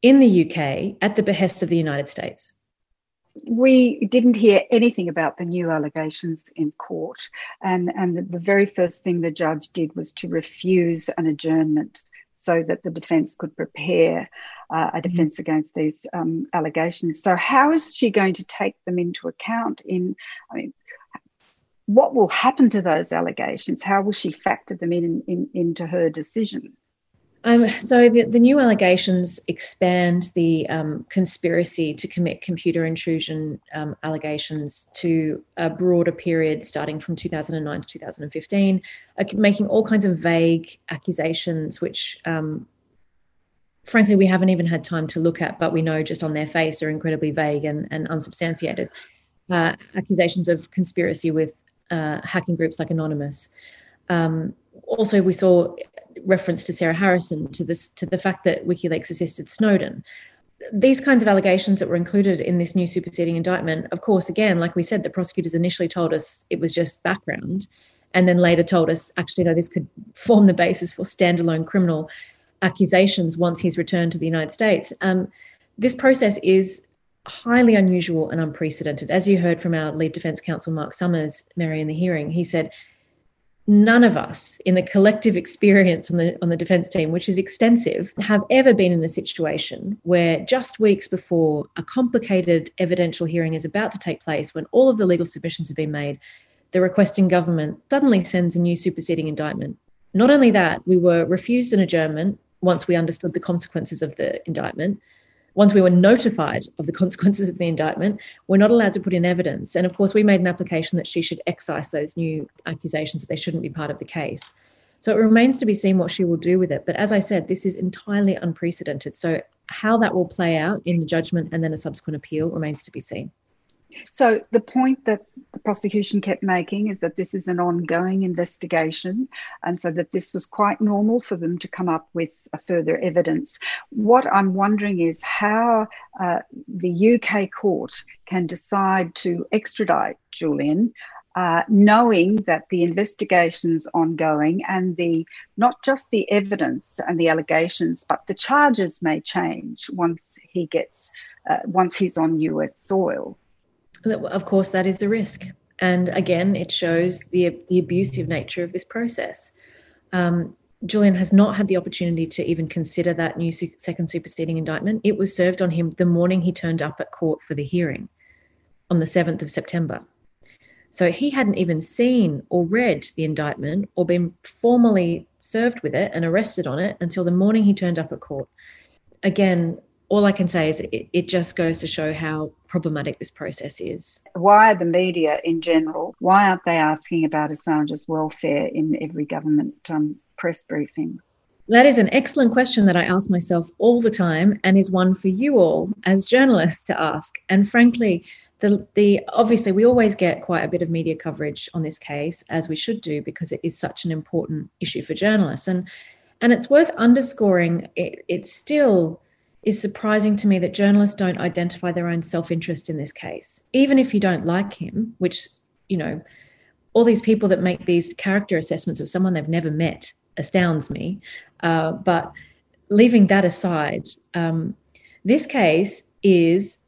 in the UK at the behest of the United States we didn't hear anything about the new allegations in court. And, and the, the, very first thing the judge did was to refuse an adjournment so that the defence could prepare uh, a mm-hmm. defence mm-hmm. against these um, allegations. So, how is she going to take them into account? In, I mean, what will happen to those allegations? How will she factor them in, in into her decision? Um, so the, the, new allegations expand the um, conspiracy to commit computer intrusion um, allegations to a broader period starting from 2009 to 2015, uh, making all kinds of vague accusations, which um, frankly we haven't even had time to look at, but we know just on their face are incredibly vague and, and unsubstantiated. Uh, accusations of conspiracy with uh, hacking groups like Anonymous. Um, also, we saw reference to Sarah Harrison to this to the fact that WikiLeaks assisted Snowden. These kinds of allegations that were included in this new superseding indictment, of course, again, like we said, the prosecutors initially told us it was just background, and then later told us actually no, this could form the basis for standalone criminal accusations once he's returned to the United States. Um, this process is highly unusual and unprecedented. As you heard from our lead defense counsel, Mark Summers, Mary, in the hearing, he said none of us in the collective experience on the on the defense team which is extensive have ever been in a situation where just weeks before a complicated evidential hearing is about to take place when all of the legal submissions have been made the requesting government suddenly sends a new superseding indictment. Not only that we were refused an adjournment once we understood the consequences of the indictment once we were notified of the consequences of the indictment, we're not allowed to put in evidence. And of course, we made an application that she should excise those new accusations that they shouldn't be part of the case. So it remains to be seen what she will do with it. But as I said, this is entirely unprecedented. So how that will play out in the judgment and then a subsequent appeal remains to be seen. So the point that the prosecution kept making is that this is an ongoing investigation, and so that this was quite normal for them to come up with further evidence. What I'm wondering is how uh, the UK court can decide to extradite Julian. Uh, knowing that the investigation's ongoing and the not just the evidence and the allegations, but the charges may change once he gets uh, once he's on US soil of course, that is a risk. And again, it shows the, the abusive nature of this process. Um, Julian has not had the opportunity to even consider that new su- second superseding indictment. It was served on him the morning he turned up at court for the hearing on the 7th of September. So he hadn't even seen or read the indictment or been formally served with it and arrested on it until the morning he turned up at court. Again, all I can say is it, it, just goes to show how problematic this process is. Why are the media in general, why aren't they asking about Assange's welfare in every government um, press briefing? That is an excellent question that I ask myself all the time and is one for you all as journalists to ask. And frankly, the, the obviously we always get quite a bit of media coverage on this case as we should do because it is such an important issue for journalists and and it's worth underscoring it, it's still is surprising to me that journalists don't identify their own self interest in this case. Even if you don't like him, which, you know, all these people that make these character assessments of someone they've never met astounds me. Uh, but leaving that aside, um, this case is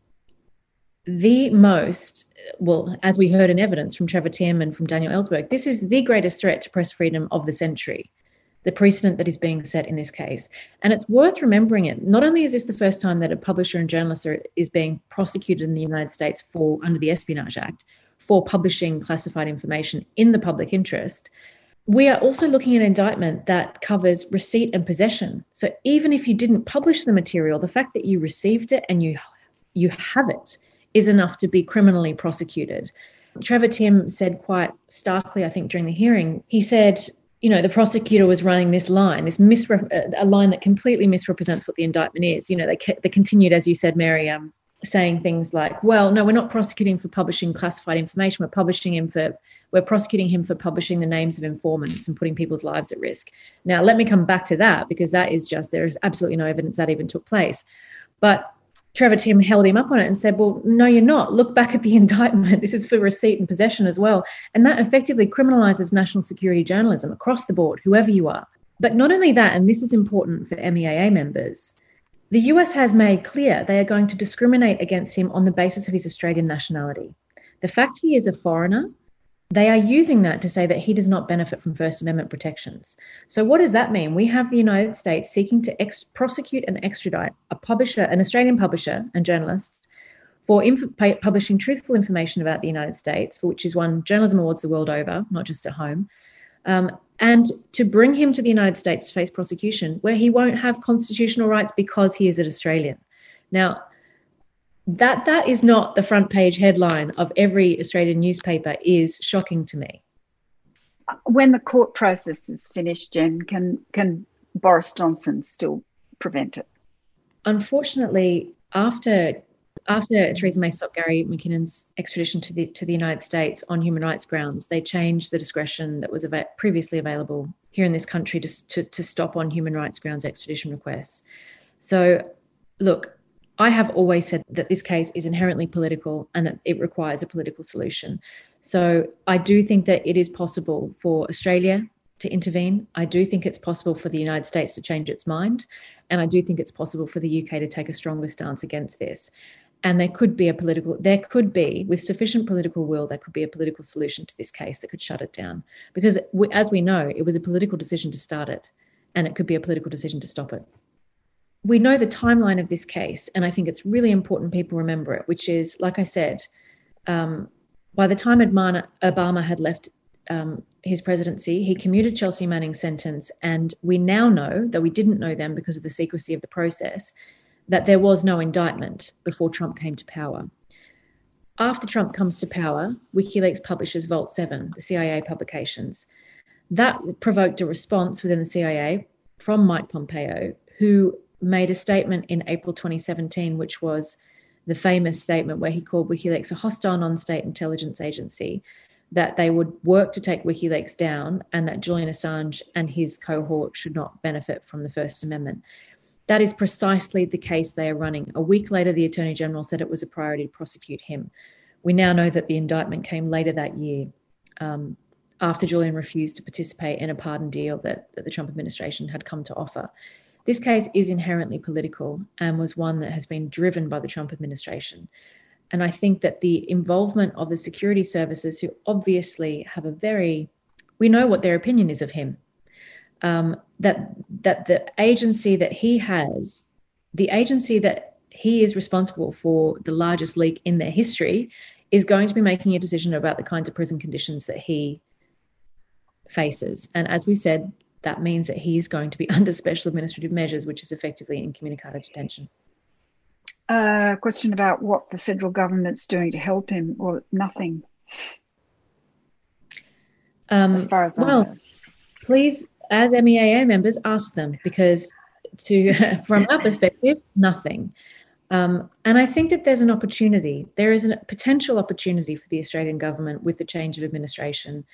the most, well, as we heard in evidence from Trevor Timm and from Daniel Ellsberg, this is the greatest threat to press freedom of the century the precedent that is being set in this case. And it's worth remembering it. Not only is this the first time that a publisher and journalist are, is being prosecuted in the United States for under the Espionage Act for publishing classified information in the public interest, we are also looking at an indictment that covers receipt and possession. So even if you didn't publish the material, the fact that you received it and you you have it is enough to be criminally prosecuted. Trevor Timm said quite starkly, I think, during the hearing, he said, you know, the prosecutor was running this line, this misre- a line that completely misrepresents what the indictment is. You know, they they continued, as you said, Mary, um, saying things like, "Well, no, we're not prosecuting for publishing classified information. We're publishing him for we're prosecuting him for publishing the names of informants and putting people's lives at risk." Now, let me come back to that because that is just there is absolutely no evidence that even took place. But Trevor Timm held him up on it and said, Well, no, you're not. Look back at the indictment. This is for receipt and possession as well. And that effectively criminalizes national security journalism across the board, whoever you are. But not only that, and this is important for MEAA members, the US has made clear they are going to discriminate against him on the basis of his Australian nationality. The fact he is a foreigner they are using that to say that he does not benefit from First Amendment protections. So, what does that mean? We have the United States seeking to ex- prosecute and extradite a publisher, an Australian publisher and journalist, for inf- publishing truthful information about the United States, for which he's won journalism awards the world over, not just at home, um, and to bring him to the United States to face prosecution, where he won't have constitutional rights because he is an Australian. Now, that that is not the front page headline of every Australian newspaper is shocking to me. When the court process is finished, Jen, can can Boris Johnson still prevent it? Unfortunately, after after Theresa May stopped Gary McKinnon's extradition to the to the United States on human rights grounds, they changed the discretion that was av- previously available here in this country to, to to stop on human rights grounds extradition requests. So, look, I have always said that this case is inherently political and that it requires a political solution. So I do think that it is possible for Australia to intervene. I do think it's possible for the United States to change its mind. And I do think it's possible for the UK to take a stronger stance against this. And there could be a political, there could be, with sufficient political will, there could be a political solution to this case that could shut it down. Because as we know, it was a political decision to start it, and it could be a political decision to stop it we know the timeline of this case, and I think it's really important people remember it, which is, like I said, um, by the time Obama had left um, his presidency, he commuted Chelsea Manning's sentence, and we now know, though we didn't know then because of the secrecy of the process, that there was no indictment before Trump came to power. After Trump comes to power, WikiLeaks publishes Vault 7, the CIA publications. That provoked a response within the CIA from Mike Pompeo, who made a statement in April 2017, which was the famous statement where he called WikiLeaks a hostile non state intelligence agency, that they would work to take WikiLeaks down, and that Julian Assange and his cohort should not benefit from the First Amendment. That is precisely the case they are running. A week later, the Attorney General said it was a priority to prosecute him. We now know that the indictment came later that year. Um, after Julian refused to participate in a pardon deal that, that the Trump administration had come to offer. This case is inherently political and was one that has been driven by the Trump administration. And I think that the involvement of the security services, who obviously have a very, we know what their opinion is of him, um, that that the agency that he has, the agency that he is responsible for the largest leak in their history, is going to be making a decision about the kinds of prison conditions that he faces. And as we said, that means that he is going to be under special administrative measures, which is effectively incommunicado detention. A uh, question about what the federal government's doing to help him, or nothing. Um, as far as well, please, as MEAA members, ask them because, to from our perspective, nothing. Um, and I think that there's an opportunity. There is a potential opportunity for the Australian government with the change of administration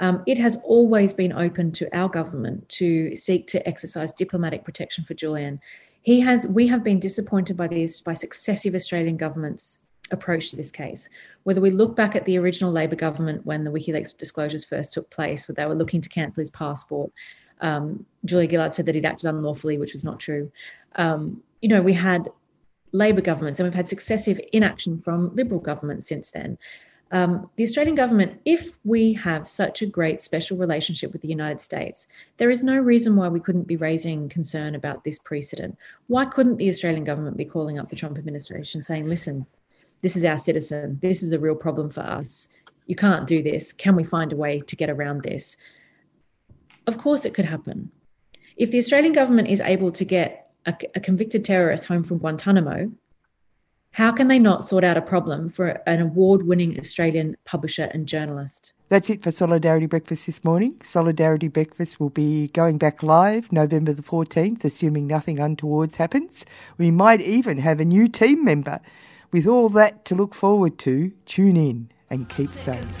um, it has always been open to our government to seek to exercise diplomatic protection for Julian. He has. We have been disappointed by these by successive Australian governments' approach to this case. Whether we look back at the original Labor government when the WikiLeaks disclosures first took place, where they were looking to cancel his passport, um, Julia Gillard said that he'd acted unlawfully, which was not true. Um, you know, we had Labor governments and we've had successive inaction from Liberal governments since then um, the Australian government, if we have such a great special relationship with the United States, there is no reason why we couldn't be raising concern about this precedent. Why couldn't the Australian government be calling up the Trump administration saying, listen, this is our citizen, this is a real problem for us, you can't do this, can we find a way to get around this? Of course, it could happen. If the Australian government is able to get a, a convicted terrorist home from Guantanamo, how can they not sort out a problem for an award winning Australian publisher and journalist? That's it for Solidarity Breakfast this morning. Solidarity Breakfast will be going back live November the 14th, assuming nothing untowards happens. We might even have a new team member. With all that to look forward to, tune in and keep safe.